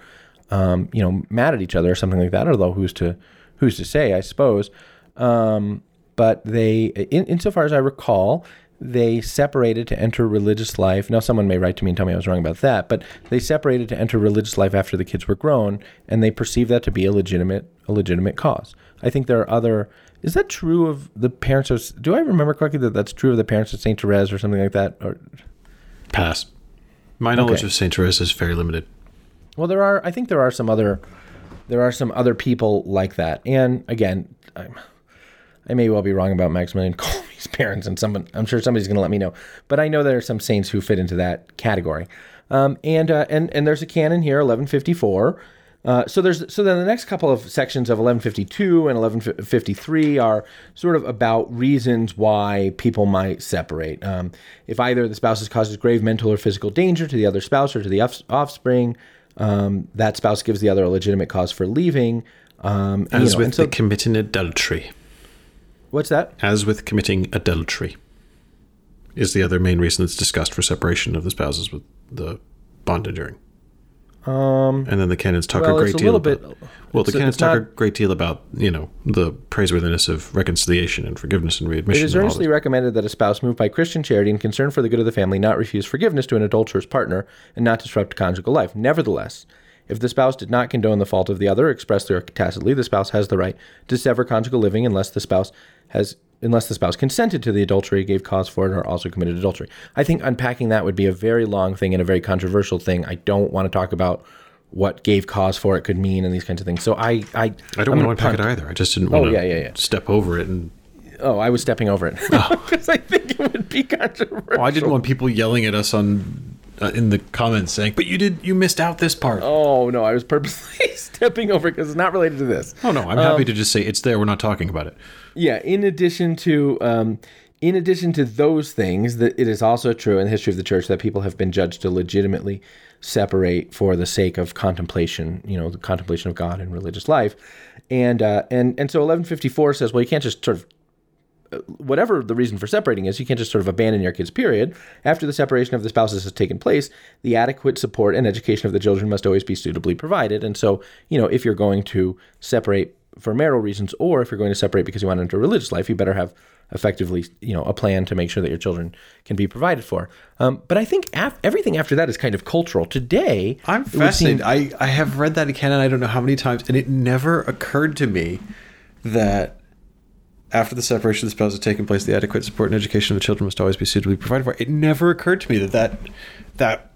um, you know, mad at each other or something like that. Although who's to who's to say? I suppose. Um, but they, in, insofar as I recall, they separated to enter religious life. Now, someone may write to me and tell me I was wrong about that, but they separated to enter religious life after the kids were grown, and they perceived that to be a legitimate, a legitimate cause. I think there are other. Is that true of the parents of? Do I remember correctly that that's true of the parents of Saint Therese or something like that? Or Pass. My knowledge Okay. of Saint Therese is very limited. Well, there are. I think there are some other. There are some other people like that. And again, I'm, I may well be wrong about Maximilian Kolbe's [LAUGHS] parents, and someone. I'm sure somebody's going to let me know. But I know there are some saints who fit into that category. Um, and uh, and and there's a canon here, 1154. Uh, so there's so then the next couple of sections of 1152 and 1153 are sort of about reasons why people might separate. Um, if either the spouses causes grave mental or physical danger to the other spouse or to the off- offspring, um, that spouse gives the other a legitimate cause for leaving. Um, and, you As know, with so, the committing adultery. What's that? As with committing adultery. Is the other main reason that's discussed for separation of the spouses with the bond enduring. Um, And then the canons talk well, a great a deal about, bit. Well, the canons talk a great deal about, you know, the praiseworthiness of reconciliation and forgiveness and readmission. It is earnestly recommended that a spouse moved by Christian charity and concern for the good of the family not refuse forgiveness to an adulterous partner and not disrupt conjugal life. Nevertheless, if the spouse did not condone the fault of the other expressly or tacitly, the spouse has the right to sever conjugal living unless the spouse has unless the spouse consented to the adultery, gave cause for it, or also committed adultery. I think unpacking that would be a very long thing and a very controversial thing. I don't want to talk about what gave cause for it could mean and these kinds of things. So I I, I don't want to unpack it either. I just didn't want to oh, yeah, yeah, yeah. step over it. And Oh, I was stepping over it oh. [LAUGHS] because I think it would be controversial. oh, I didn't want people yelling at us on uh, in the comments saying, "But you did, you missed out this part." Oh no, I was purposely [LAUGHS] stepping over because it's not related to this. Oh no, I'm happy to just say it's there. We're not talking about it. Yeah. In addition to, um, in addition to those things, that it is also true in the history of the church that people have been judged to legitimately separate for the sake of contemplation. You know, the contemplation of God in religious life, and uh, and and so 1154 says, well, you can't just sort of whatever the reason for separating is, you can't just sort of abandon your kids, period. After the separation of the spouses has taken place, the adequate support and education of the children must always be suitably provided. And so, you know, if you're going to separate for marital reasons or if you're going to separate because you want to enter religious life, you better have effectively, you know, a plan to make sure that your children can be provided for. Um, but I think af- everything after that is kind of cultural. Today, I'm would seem- fascinated. I, I have read that again, and I don't know how many times, and it never occurred to me that after the separation of the spouse has taken place, the adequate support and education of the children must always be suitably provided for. It never occurred to me that that, that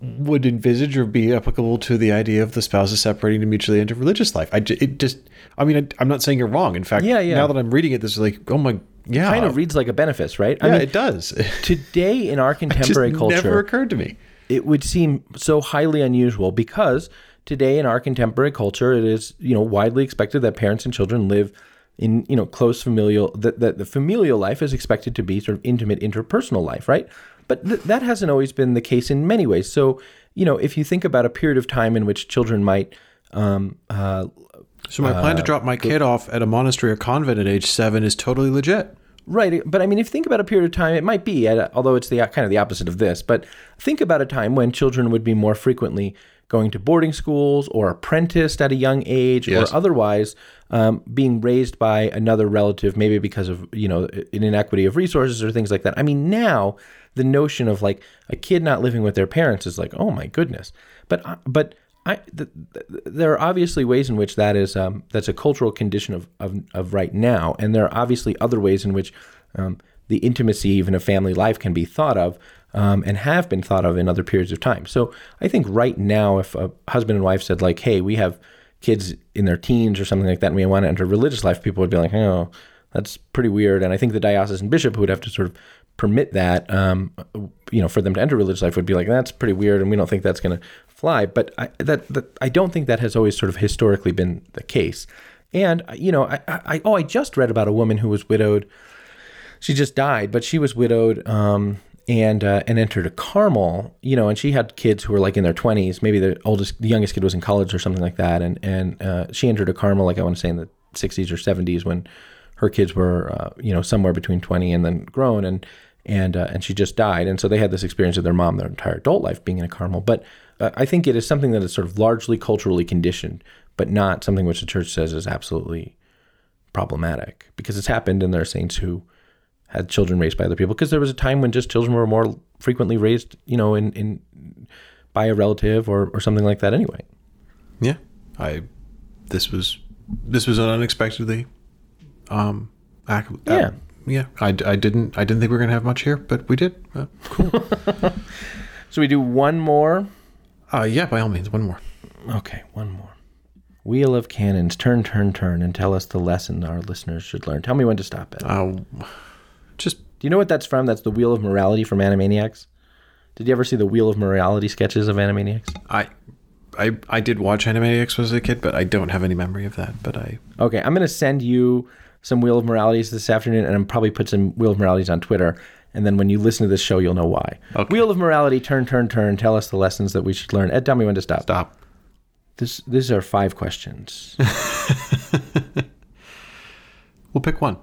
would envisage or be applicable to the idea of the spouses separating to mutually enter religious life. I it just, I mean, I, I'm not saying you're wrong. In fact, Yeah, yeah. now that I'm reading it, this is like, oh my Yeah. It kind of reads like a benefice, right? I yeah, mean, it does. [LAUGHS] today in our contemporary culture, never occurred to me. it would seem so highly unusual because today in our contemporary culture it is you know widely expected that parents and children live in you know close familial that, that the familial life is expected to be sort of intimate interpersonal life right but th- that hasn't always been the case in many ways so you know if you think about a period of time in which children might um, uh, So my plan to drop my kid off at a monastery or convent at age seven is totally legit. Right, but I mean, if you think about a period of time, it might be, although it's the kind of the opposite of this. But think about a time when children would be more frequently going to boarding schools or apprenticed at a young age, Yes. or otherwise um, being raised by another relative, maybe because of you know an inequity of resources or things like that. I mean, now the notion of like a kid not living with their parents is like, oh my goodness. But I- but I, th- th- there are obviously ways in which that is um, that's a cultural condition of, of of right now, and there are obviously other ways in which um, the intimacy even of family life can be thought of um, and have been thought of in other periods of time. So I think right now, if a husband and wife said like, "Hey, we have kids in their teens or something like that, and we want to enter religious life," people would be like, "Oh, that's pretty weird." And I think the diocesan bishop who would have to sort of permit that, um, you know, for them to enter religious life would be like, "That's pretty weird," and we don't think that's going to fly. But I, that, that I don't think that has always sort of historically been the case. And you know, I, I oh, I just read about a woman who was widowed. She just died, but she was widowed. Um, and uh, and entered a Carmel, you know, and she had kids who were like in their twenties. Maybe the oldest, the youngest kid was in college or something like that. And and uh, she entered a Carmel, like I want to say in the sixties or seventies, when her kids were, uh, you know, somewhere between twenty and then grown. And and uh, and she just died. And so they had this experience of their mom their entire adult life being in a Carmel. But uh, I think it is something that is sort of largely culturally conditioned, but not something which the church says is absolutely problematic because it's happened and there are saints who had children raised by other people because there was a time when just children were more frequently raised you know in, in by a relative or, or something like that anyway Yeah, I. This was this was an unexpectedly, um, ac- uh, Yeah. yeah. I, I didn't I didn't think we were gonna have much here, but we did. Uh, cool. [LAUGHS] so we do one more uh, yeah, by all means, one more. okay one more wheel of cannons turn turn turn and tell us the lesson our listeners should learn tell me when to stop it Uh, just do you know what that's from that's the wheel of morality from animaniacs did you ever see the wheel of morality sketches of animaniacs I. I, I did watch Animaniacs as a kid, but I don't have any memory of that. But I Okay, I'm going to send you some Wheel of Moralities this afternoon, and I'm probably put some Wheel of Moralities on Twitter. And then when you listen to this show, you'll know why. Okay. Wheel of Morality, turn, turn, turn. Tell us the lessons that we should learn. Ed, tell me when to stop. stop. This, these are five questions. [LAUGHS] We'll pick one.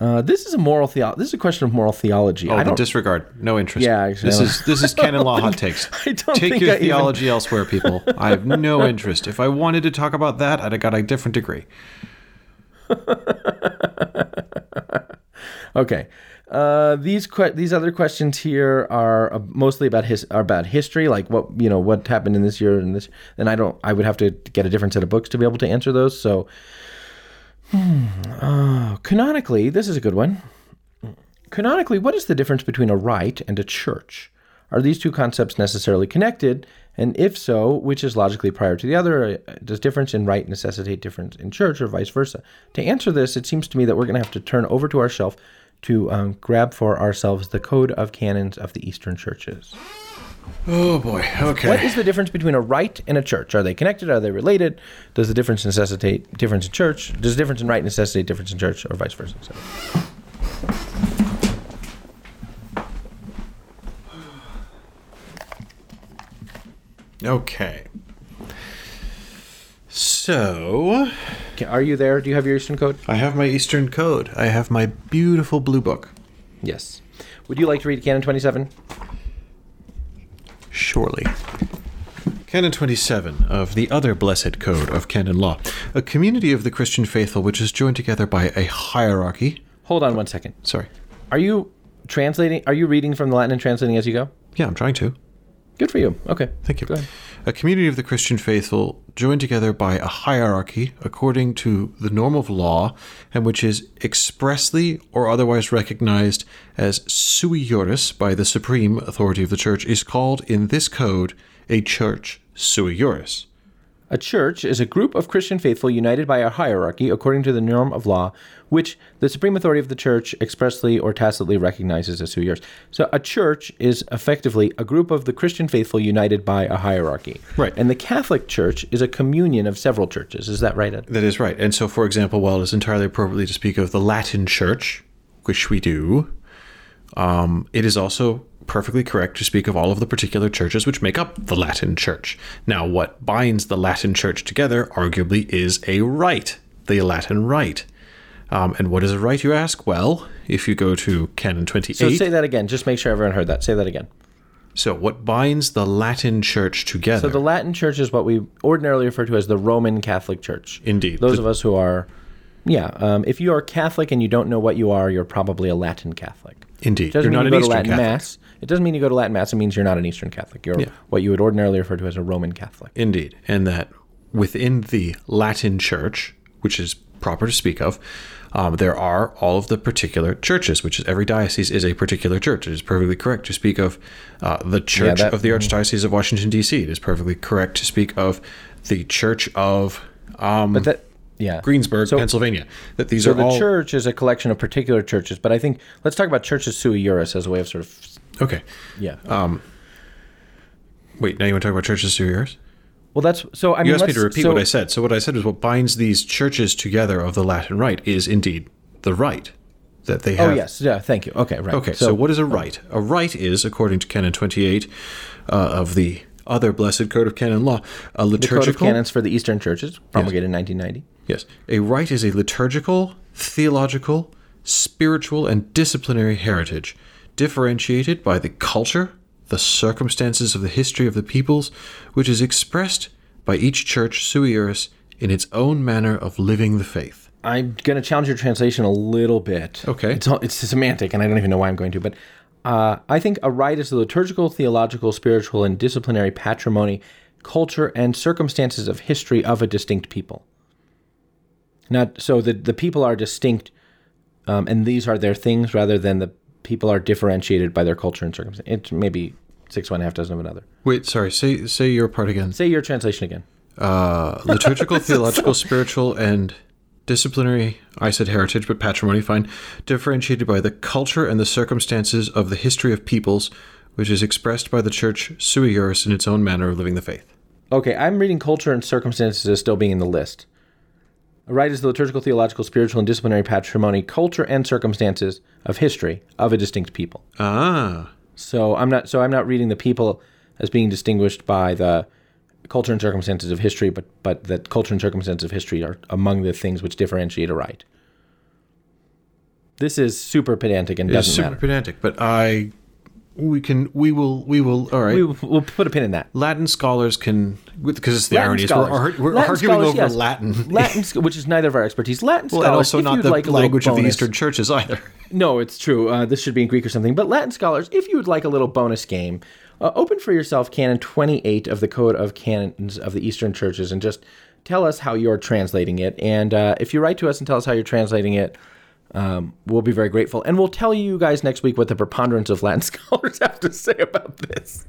Uh, this is a moral theo- This is a question of moral theology. Oh, I the disregard. No interest. Yeah, actually, this is this is canon law hot takes. [LAUGHS] I don't Take think your I even- theology elsewhere, people. I have no interest. If I wanted to talk about that, I'd have got a different degree. [LAUGHS] Okay. Uh, these que- these other questions here are uh, mostly about his are about history, like what you know what happened in this year and this. And I don't. I would have to get a different set of books to be able to answer those. So, hmm, uh, canonically, this is a good one. Canonically, what is the difference between a rite and a church? Are these two concepts necessarily connected? And if so, which is logically prior to the other? Does difference in rite necessitate difference in church or vice versa? To answer this, it seems to me that we're going to have to turn over to our shelf to um, grab for ourselves the Code of Canons of the Eastern Churches. Oh boy. Okay. What is the difference between a rite and a church? Are they connected? Are they related? Does the difference necessitate difference in church? Does the difference in rite necessitate difference in church or vice versa? So, Okay. So, are you there? Do you have your Eastern Code? I have my Eastern Code. I have my beautiful blue book. Yes. Would you like to read Canon 27? Surely. Canon 27 of the other blessed code of canon law. A community of the Christian faithful which is joined together by a hierarchy. Hold on one second. Sorry. Are you translating? Are you reading from the Latin and translating as you go? Yeah, I'm trying to. Good for you. Okay. Thank you. A community of the Christian faithful joined together by a hierarchy according to the norm of law and which is expressly or otherwise recognized as sui juris by the supreme authority of the church is called in this code a church sui juris. A church is a group of Christian faithful united by a hierarchy according to the norm of law, which the supreme authority of the church expressly or tacitly recognizes as sui juris. So a church is effectively a group of the Christian faithful united by a hierarchy. Right. And the Catholic Church is a communion of several churches. Is that right, Ed? That is right. And so, for example, while it's entirely appropriately to speak of the Latin Church, which we do, um, it is also perfectly correct to speak of all of the particular churches which make up the Latin Church. Now, what binds the Latin Church together, arguably, is a rite, the Latin Rite. Um, and what is a rite, you ask? Well, if you go to Canon 28. So say that again. Just make sure everyone heard that. Say that again. So, what binds the Latin Church together? So the Latin Church is what we ordinarily refer to as the Roman Catholic Church. Indeed. Those The- of us who are, yeah, um, if you are Catholic and you don't know what you are, you're probably a Latin Catholic. Indeed. Doesn't You're mean not you an go to Eastern Latin Catholic. Mass. It doesn't mean you go to Latin Mass. It means you're not an Eastern Catholic. You're Yeah. what you would ordinarily refer to as a Roman Catholic. Indeed. And that within the Latin Church, which is proper to speak of, um, there are all of the particular churches, which is every diocese is a particular church. It is perfectly correct to speak of uh, the Church that- of the Archdiocese of Washington, D.C. It is perfectly correct to speak of the Church of um, But that, yeah, Greensburg, So- Pennsylvania. That these So are the all. church is a collection of particular churches, but I think let's talk about churches sui juris as a way of sort of Okay. yeah. Wait, now you want to talk about churches sui juris? well, that's so. I mean, You asked me to repeat so- what I said. So what I said is what binds these churches together of the Latin Rite is indeed the rite that they have. Oh yes, yeah. Thank you. Okay, right. Okay, so, what is a rite? A rite is, according to Canon 28 uh, of the other blessed code of canon law, a the Code of liturgical. Canons for the Eastern churches promulgated in 1990. Yes, a rite is a liturgical, theological, spiritual, and disciplinary heritage, differentiated by the culture, the circumstances of the history of the peoples, which is expressed by each church sui juris in its own manner of living the faith. I'm going to challenge your translation a little bit. Okay. It's all, it's semantic, and I don't even know why I'm going to, but uh, I think a rite is the liturgical, theological, spiritual, and disciplinary patrimony, culture, and circumstances of history of a distinct people. Not so the the people are distinct, um, and these are their things, rather than the people are differentiated by their culture and circumstance. It's maybe six one half dozen of another. Wait, sorry. Say say your part again. Say your translation again. uh, liturgical, [LAUGHS] theological, spiritual, and disciplinary, I said heritage, but patrimony, fine, differentiated by the culture and the circumstances of the history of peoples, which is expressed by the church sui juris in its own manner of living the faith. Okay, I'm reading culture and circumstances as still being in the list. A rite is the liturgical, theological, spiritual, and disciplinary patrimony, culture, and circumstances of history of a distinct people. Ah, So I'm not. So I'm not reading the people as being distinguished by the culture and circumstances of history, but but that culture and circumstances of history are among the things which differentiate a right. This is super pedantic and it's doesn't super matter. pedantic, but I, we can, we will, we will. All right. We, we'll put a pin in that. Latin scholars can, because it's the Latin irony. is. We're, we're arguing over yes. Latin. [LAUGHS] Latin, which is neither of our expertise. Latin well, scholars, and also if not the like language of the Eastern churches either. [LAUGHS] No, it's true. Uh, this should be in Greek or something. But Latin scholars, if you would like a little bonus game, uh, open for yourself Canon 28 of the Code of Canons of the Eastern Churches and just tell us how you're translating it. And uh, if you write to us and tell us how you're translating it, um, we'll be very grateful. And we'll tell you guys next week what the preponderance of Latin [LAUGHS] scholars have to say about this.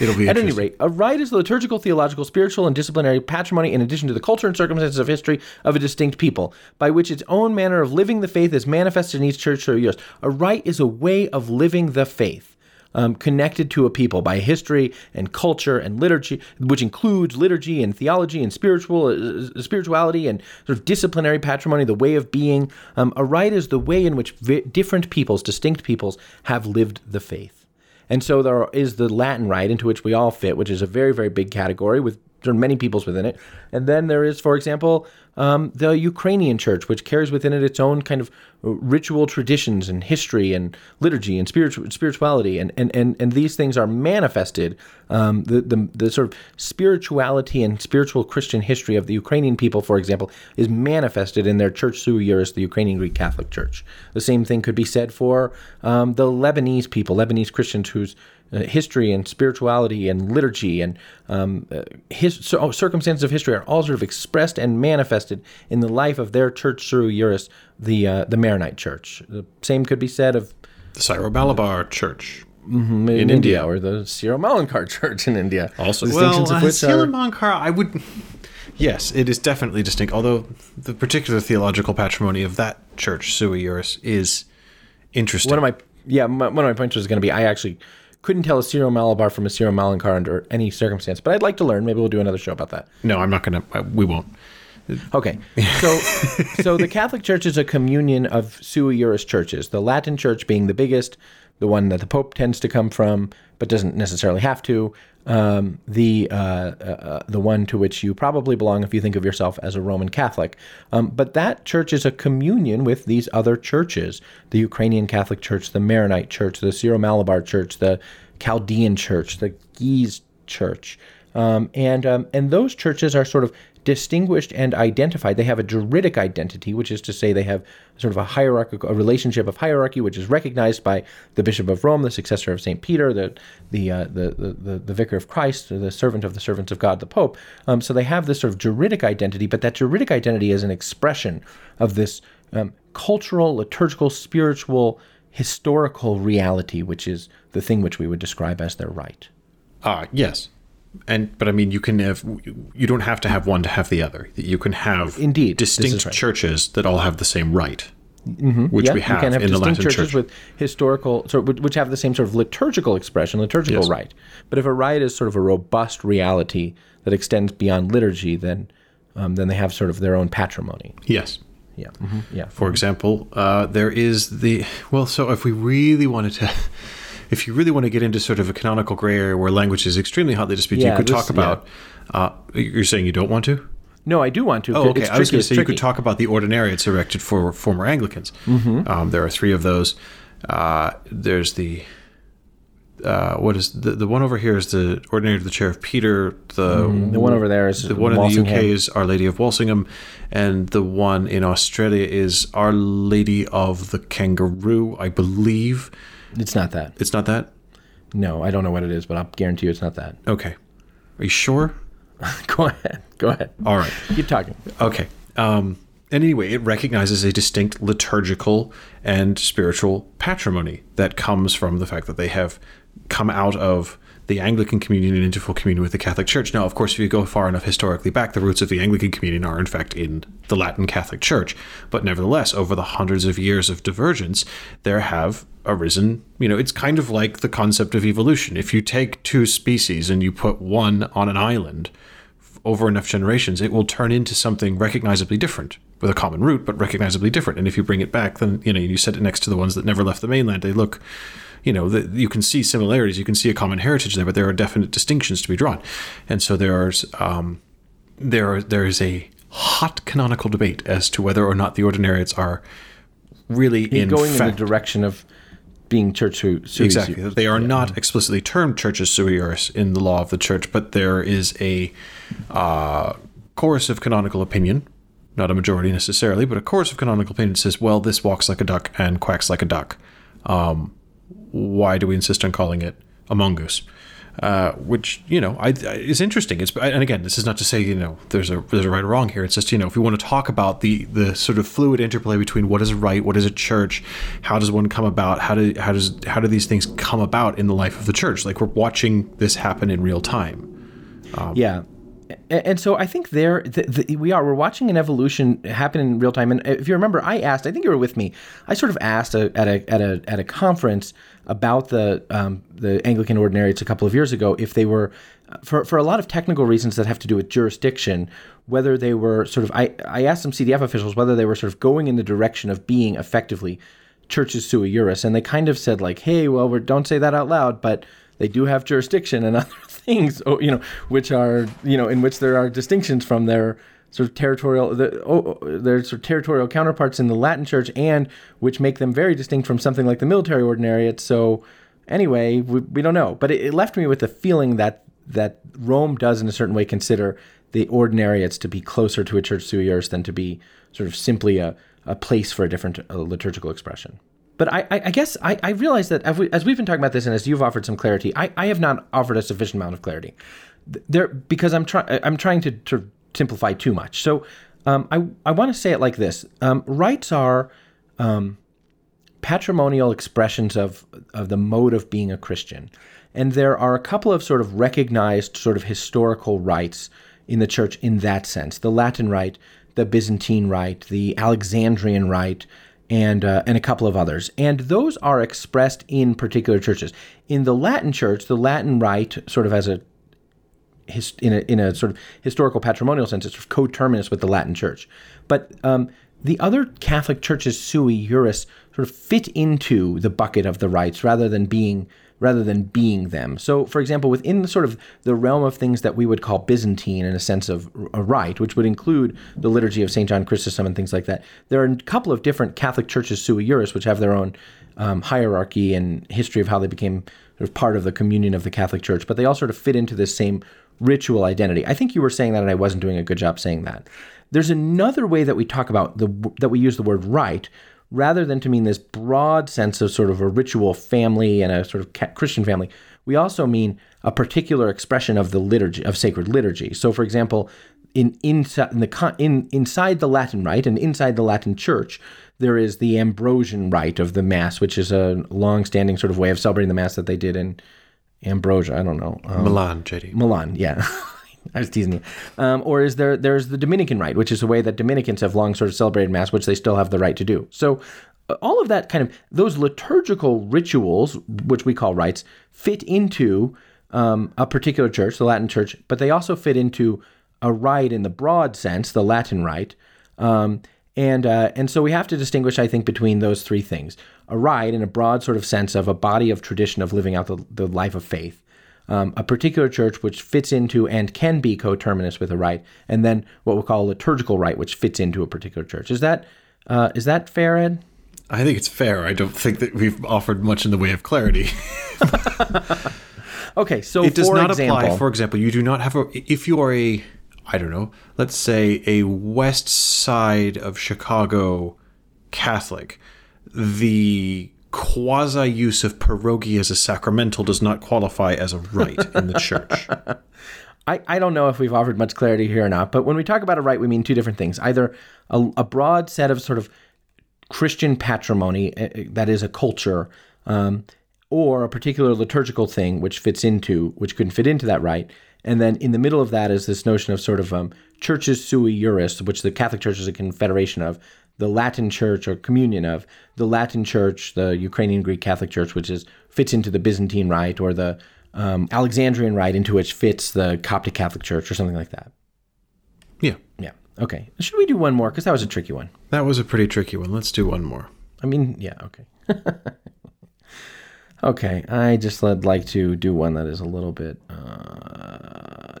It'll be At any rate, a rite is the liturgical, theological, spiritual, and disciplinary patrimony in addition to the culture and circumstances of history of a distinct people, by which its own manner of living the faith is manifested in each church sui juris. A rite is a way of living the faith. Um, connected to a people by history and culture and liturgy, which includes liturgy and theology and spiritual uh, spirituality and sort of disciplinary patrimony, the way of being. Um, a rite is the way in which vi- different peoples, distinct peoples, have lived the faith. And so there is the Latin rite into which we all fit, which is a very, very big category with there are many peoples within it. And then there is, for example, um, the Ukrainian church, which carries within it its own kind of ritual traditions and history and liturgy and spiritual spirituality. And, and, and, and these things are manifested. Um, the, the, the sort of spirituality and spiritual Christian history of the Ukrainian people, for example, is manifested in their church sui juris, the Ukrainian Greek Catholic Church. The same thing could be said for um, the Lebanese people, Lebanese Christians whose uh, history and spirituality and liturgy and um, uh, his so, circumstances of history are all sort of expressed and manifested in the life of their church sui juris, the uh, the Maronite Church. The same could be said of The Syro Malabar Church. in, in India, India. or the Syro-Malankar Church in India. Also, the well, distinctions uh, of which Sila are I would. Yes, it is definitely distinct. Although the particular theological patrimony of that church, sui juris, is interesting. one of my yeah my, one of my points was going to be I actually couldn't tell a Syro Malabar from a Syro Malankar under any circumstance, but I'd like to learn. Maybe we'll do another show about that. no, I'm not going to. Uh, we won't. Okay, so [LAUGHS] so the Catholic Church is a communion of sui juris churches. The Latin Church being the biggest, the one that the Pope tends to come from, but doesn't necessarily have to. Um, the uh, uh, uh, the one to which you probably belong if you think of yourself as a Roman Catholic. Um, but that church is a communion with these other churches: the Ukrainian Catholic Church, the Maronite Church, the Syro Malabar Church, the Chaldean Church, the Ge'ez Church. Um, and um, and those churches are sort of distinguished and identified. They have a juridic identity, which is to say they have sort of a hierarchical a relationship of hierarchy, which is recognized by the Bishop of Rome, the successor of Saint Peter, the the uh, the, the, the the Vicar of Christ, the servant of the servants of God, the Pope. Um, so they have this sort of juridic identity, but that juridic identity is an expression of this um, cultural, liturgical, spiritual, historical reality, which is the thing which we would describe as their right. Ah, yes. And but I mean, you can have you don't have to have one to have the other. You can have Indeed, distinct right. churches that all have the same right, which Yeah, we have, you can have in the distinct churches Church. with historical, of, which have the same sort of liturgical expression, liturgical Yes. rite. But if a rite is sort of a robust reality that extends beyond liturgy, then um, then they have sort of their own patrimony. yes. Yeah, mhm, yeah. For example, uh, there is the well. So if we really wanted to, if you really want to get into sort of a canonical gray area where language is extremely hotly disputed, Yeah, you could this- talk about. Uh, you're saying you don't want to? No, I do want to. Oh, okay. I was going to say you could talk about the ordinariates erected for former Anglicans. Mm-hmm. Um, there are three of those. Uh, there's the uh, what is the the one over here is the ordinary of the chair of Peter. The The one over there is the one in the UK is Our Lady of Walsingham, and the one in Australia is Our Lady of the Kangaroo. I believe It's not that. it's not that. No, I don't know what it is, but I'll guarantee you it's not that. Okay, are you sure? [LAUGHS] Go ahead. Go ahead. All right. Keep talking. Okay. Um, and anyway, it recognizes a distinct liturgical and spiritual patrimony that comes from the fact that they have come out of the Anglican communion and into full communion with the Catholic Church. Now, of course, if you go far enough historically back, the roots of the Anglican communion are, in fact, in the Latin Catholic Church. But nevertheless, over the hundreds of years of divergence, there have arisen, you know, it's kind of like the concept of evolution. If you take two species and you put one on an island, over enough generations, it will turn into something recognizably different with a common root, but recognizably different. And if you bring it back, then you know you set it next to the ones that never left the mainland. They look, you know, the, you can see similarities, you can see a common heritage there, but there are definite distinctions to be drawn. And so there's um, there there is a hot canonical debate as to whether or not the ordinariates are really in Going in the direction of being church who sui- Exactly. They are not explicitly termed churches sui juris in the law of the church, but there is a uh, chorus of canonical opinion, not a majority necessarily, but a chorus of canonical opinion says, well, this walks like a duck and quacks like a duck. Um, why do we insist on calling it a mongoose? Uh, which you know I, I, is interesting. It's and again, this is not to say you know there's a there's a right or wrong here. It's just you know if we want to talk about the the sort of fluid interplay between what is right, what is a church, how does one come about, how do how does how do these things come about in the life of the church? Like we're watching this happen in real time. Yeah. And so I think there the, the, we are. We're watching an evolution happen in real time. And if you remember, I asked. I think you were with me. I sort of asked a, at a at a at a conference about the um, the Anglican ordinariates a couple of years ago if they were for for a lot of technical reasons that have to do with jurisdiction whether they were sort of I I asked some CDF officials whether they were sort of going in the direction of being effectively churches sui juris, and they kind of said like, "Hey, well, we're, don't say that out loud, but they do have jurisdiction and [LAUGHS] other things, oh, you know, which are you know in which there are distinctions from their sort of territorial the, oh, oh, their sort of territorial counterparts in the Latin Church, and which make them very distinct from something like the military ordinariate. So anyway, we, we don't know, but it, it left me with the feeling that that Rome does in a certain way consider the ordinariates to be closer to a church sui juris than to be sort of simply a, a place for a different uh, liturgical expression. But I, I, guess I, I realize that as we've been talking about this and as you've offered some clarity, I, I have not offered a sufficient amount of clarity there because I'm trying I'm trying to, to simplify too much. So um, I I want to say it like this: um, rights are um, patrimonial expressions of of the mode of being a Christian. And there are a couple of sort of recognized sort of historical rights in the church in that sense. The Latin rite, the Byzantine rite, the Alexandrian rite, and uh, and a couple of others. And those are expressed in particular churches. In the Latin church, the Latin rite sort of as a in a, in a sort of historical patrimonial sense, it's sort of coterminous with the Latin Church. But um, the other Catholic churches sui juris sort of fit into the bucket of the rites rather than being rather than being them. So, for example, within the sort of the realm of things that we would call Byzantine in a sense of a rite, which would include the liturgy of St. John Chrysostom and things like that, there are a couple of different Catholic churches sui juris which have their own um, hierarchy and history of how they became sort of part of the communion of the Catholic Church, but they all sort of fit into this same ritual identity. I think you were saying that, and I wasn't doing a good job saying that. There's another way that we talk about the that we use the word rite, rather than to mean this broad sense of sort of a ritual family and a sort of Christian family. We also mean a particular expression of the liturgy of sacred liturgy. So, for example, in inside in the in inside the Latin rite and inside the Latin Church, there is the Ambrosian rite of the Mass, which is a long-standing sort of way of celebrating the Mass that they did in Ambrosia. I don't know. Um, Milan, JD. Milan, yeah. [LAUGHS] I was teasing you. Um, or is there there's the Dominican rite, which is a way that Dominicans have long sort of celebrated Mass, which they still have the right to do. So uh, all of that kind of those liturgical rituals, which we call rites, fit into um, a particular church, the Latin Church, but they also fit into a rite in the broad sense, the Latin rite. Um, and uh, and so we have to distinguish, I think, between those three things: a rite in a broad sort of sense of a body of tradition of living out the, the life of faith, um, a particular church which fits into and can be coterminous with a rite, and then what we'll call a liturgical rite, which fits into a particular church. Is that uh, is that fair, Ed? I think it's fair. I don't think that we've offered much in the way of clarity. [LAUGHS] okay, so it does not example, apply. For example, you do not have a if you are a I don't know, let's say a west side of Chicago Catholic, the quasi use of pierogi as a sacramental does not qualify as a rite in the church. [LAUGHS] I, I don't know if we've offered much clarity here or not, but when we talk about a rite, we mean two different things. Either a, a broad set of sort of Christian patrimony eh, eh, that is a culture, um, or a particular liturgical thing which fits into, which couldn't fit into that rite. And then in the middle of that is this notion of sort of um, churches sui juris, which the Catholic Church is a confederation of, the Latin Church or communion of, the Latin Church, the Ukrainian Greek Catholic Church, which is fits into the Byzantine Rite, or the um, Alexandrian Rite, into which fits the Coptic Catholic Church, or something like that. Yeah. Yeah. Okay. Should we do one more? Because that was a tricky one. That was a pretty tricky one. Let's do one more. I mean, yeah. Okay. [LAUGHS] Okay, I just would like to do one that is a little bit. Uh,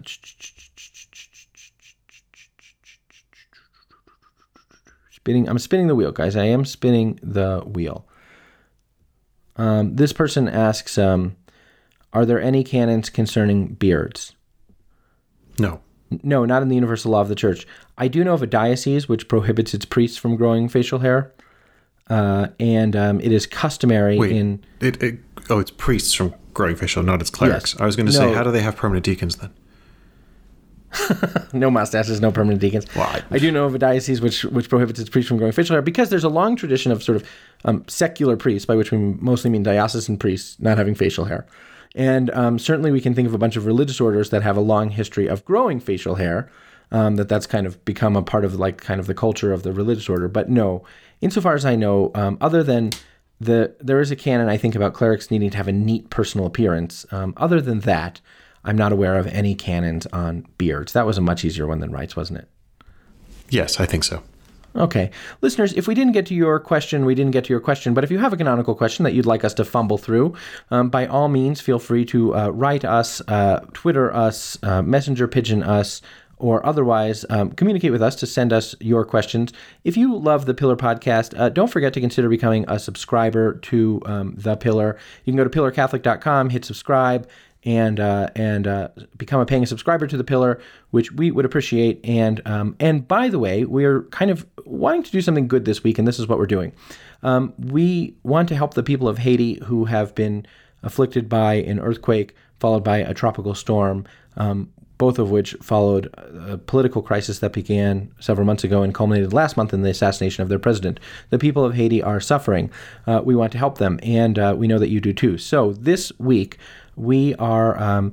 spinning. I'm spinning the wheel, guys. I am spinning the wheel. Um, this person asks, um, "Are there any canons concerning beards?" No. No, not in the universal law of the church. I do know of a diocese which prohibits its priests from growing facial hair. Uh, and um, it is customary Wait, in. It, it, oh, it's priests from growing facial, not its clerics. Yes. I was going to No. say, how do they have permanent deacons then? [LAUGHS] no mustaches, no permanent deacons. Well, I- do know of a diocese which which prohibits its priests from growing facial hair because there's a long tradition of sort of um, secular priests, by which we mostly mean diocesan priests, not having facial hair. And um, certainly, we can think of a bunch of religious orders that have a long history of growing facial hair. Um, that that's kind of become a part of like kind of the culture of the religious order. But no, insofar as I know, um, other than the there is a canon I think about clerics needing to have a neat personal appearance. Um, other than that, I'm not aware of any canons on beards. That was a much easier one than rights, wasn't it? Yes, I think so. Okay. Listeners, if we didn't get to your question, we didn't get to your question. But if you have a canonical question that you'd like us to fumble through, um, by all means, feel free to uh, write us, uh, Twitter us, uh, messenger pigeon us, or otherwise um, communicate with us to send us your questions. If you love the Pillar podcast, uh, don't forget to consider becoming a subscriber to um, the Pillar. You can go to pillarcatholic.com, hit subscribe, and uh, and uh, become a paying subscriber to the Pillar, which we would appreciate. And um, and by the way, we are kind of wanting to do something good this week, and this is what we're doing. Um, we want to help the people of Haiti who have been afflicted by an earthquake followed by a tropical storm. Um, both of which followed a political crisis that began several months ago and culminated last month in the assassination of their president. The people of Haiti are suffering. Uh, we want to help them, and uh, we know that you do too. So this week, we are. Um,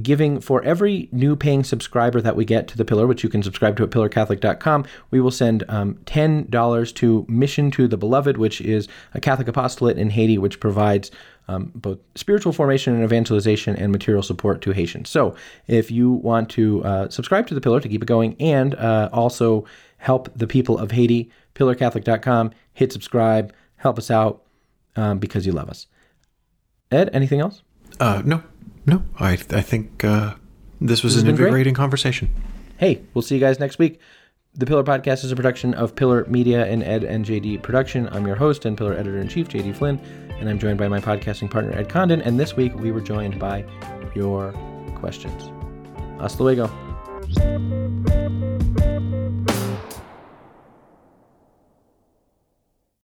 giving for every new paying subscriber that we get to the pillar which you can subscribe to at pillarcatholic.com we will send um, $10 to mission to the beloved which is a catholic apostolate in haiti which provides um, both spiritual formation and evangelization and material support to haitians so if you want to uh, subscribe to the pillar to keep it going and uh, also help the people of haiti pillarcatholic.com hit subscribe help us out um, because you love us ed anything else Uh, no, no. I I think uh, this was has an been great. invigorating conversation. hey, we'll see you guys next week. The Pillar Podcast is a production of Pillar Media and Ed and JD Production. I'm your host and Pillar Editor in Chief, JD Flynn, and I'm joined by my podcasting partner, Ed Condon. And this week we were joined by your questions. Hasta luego.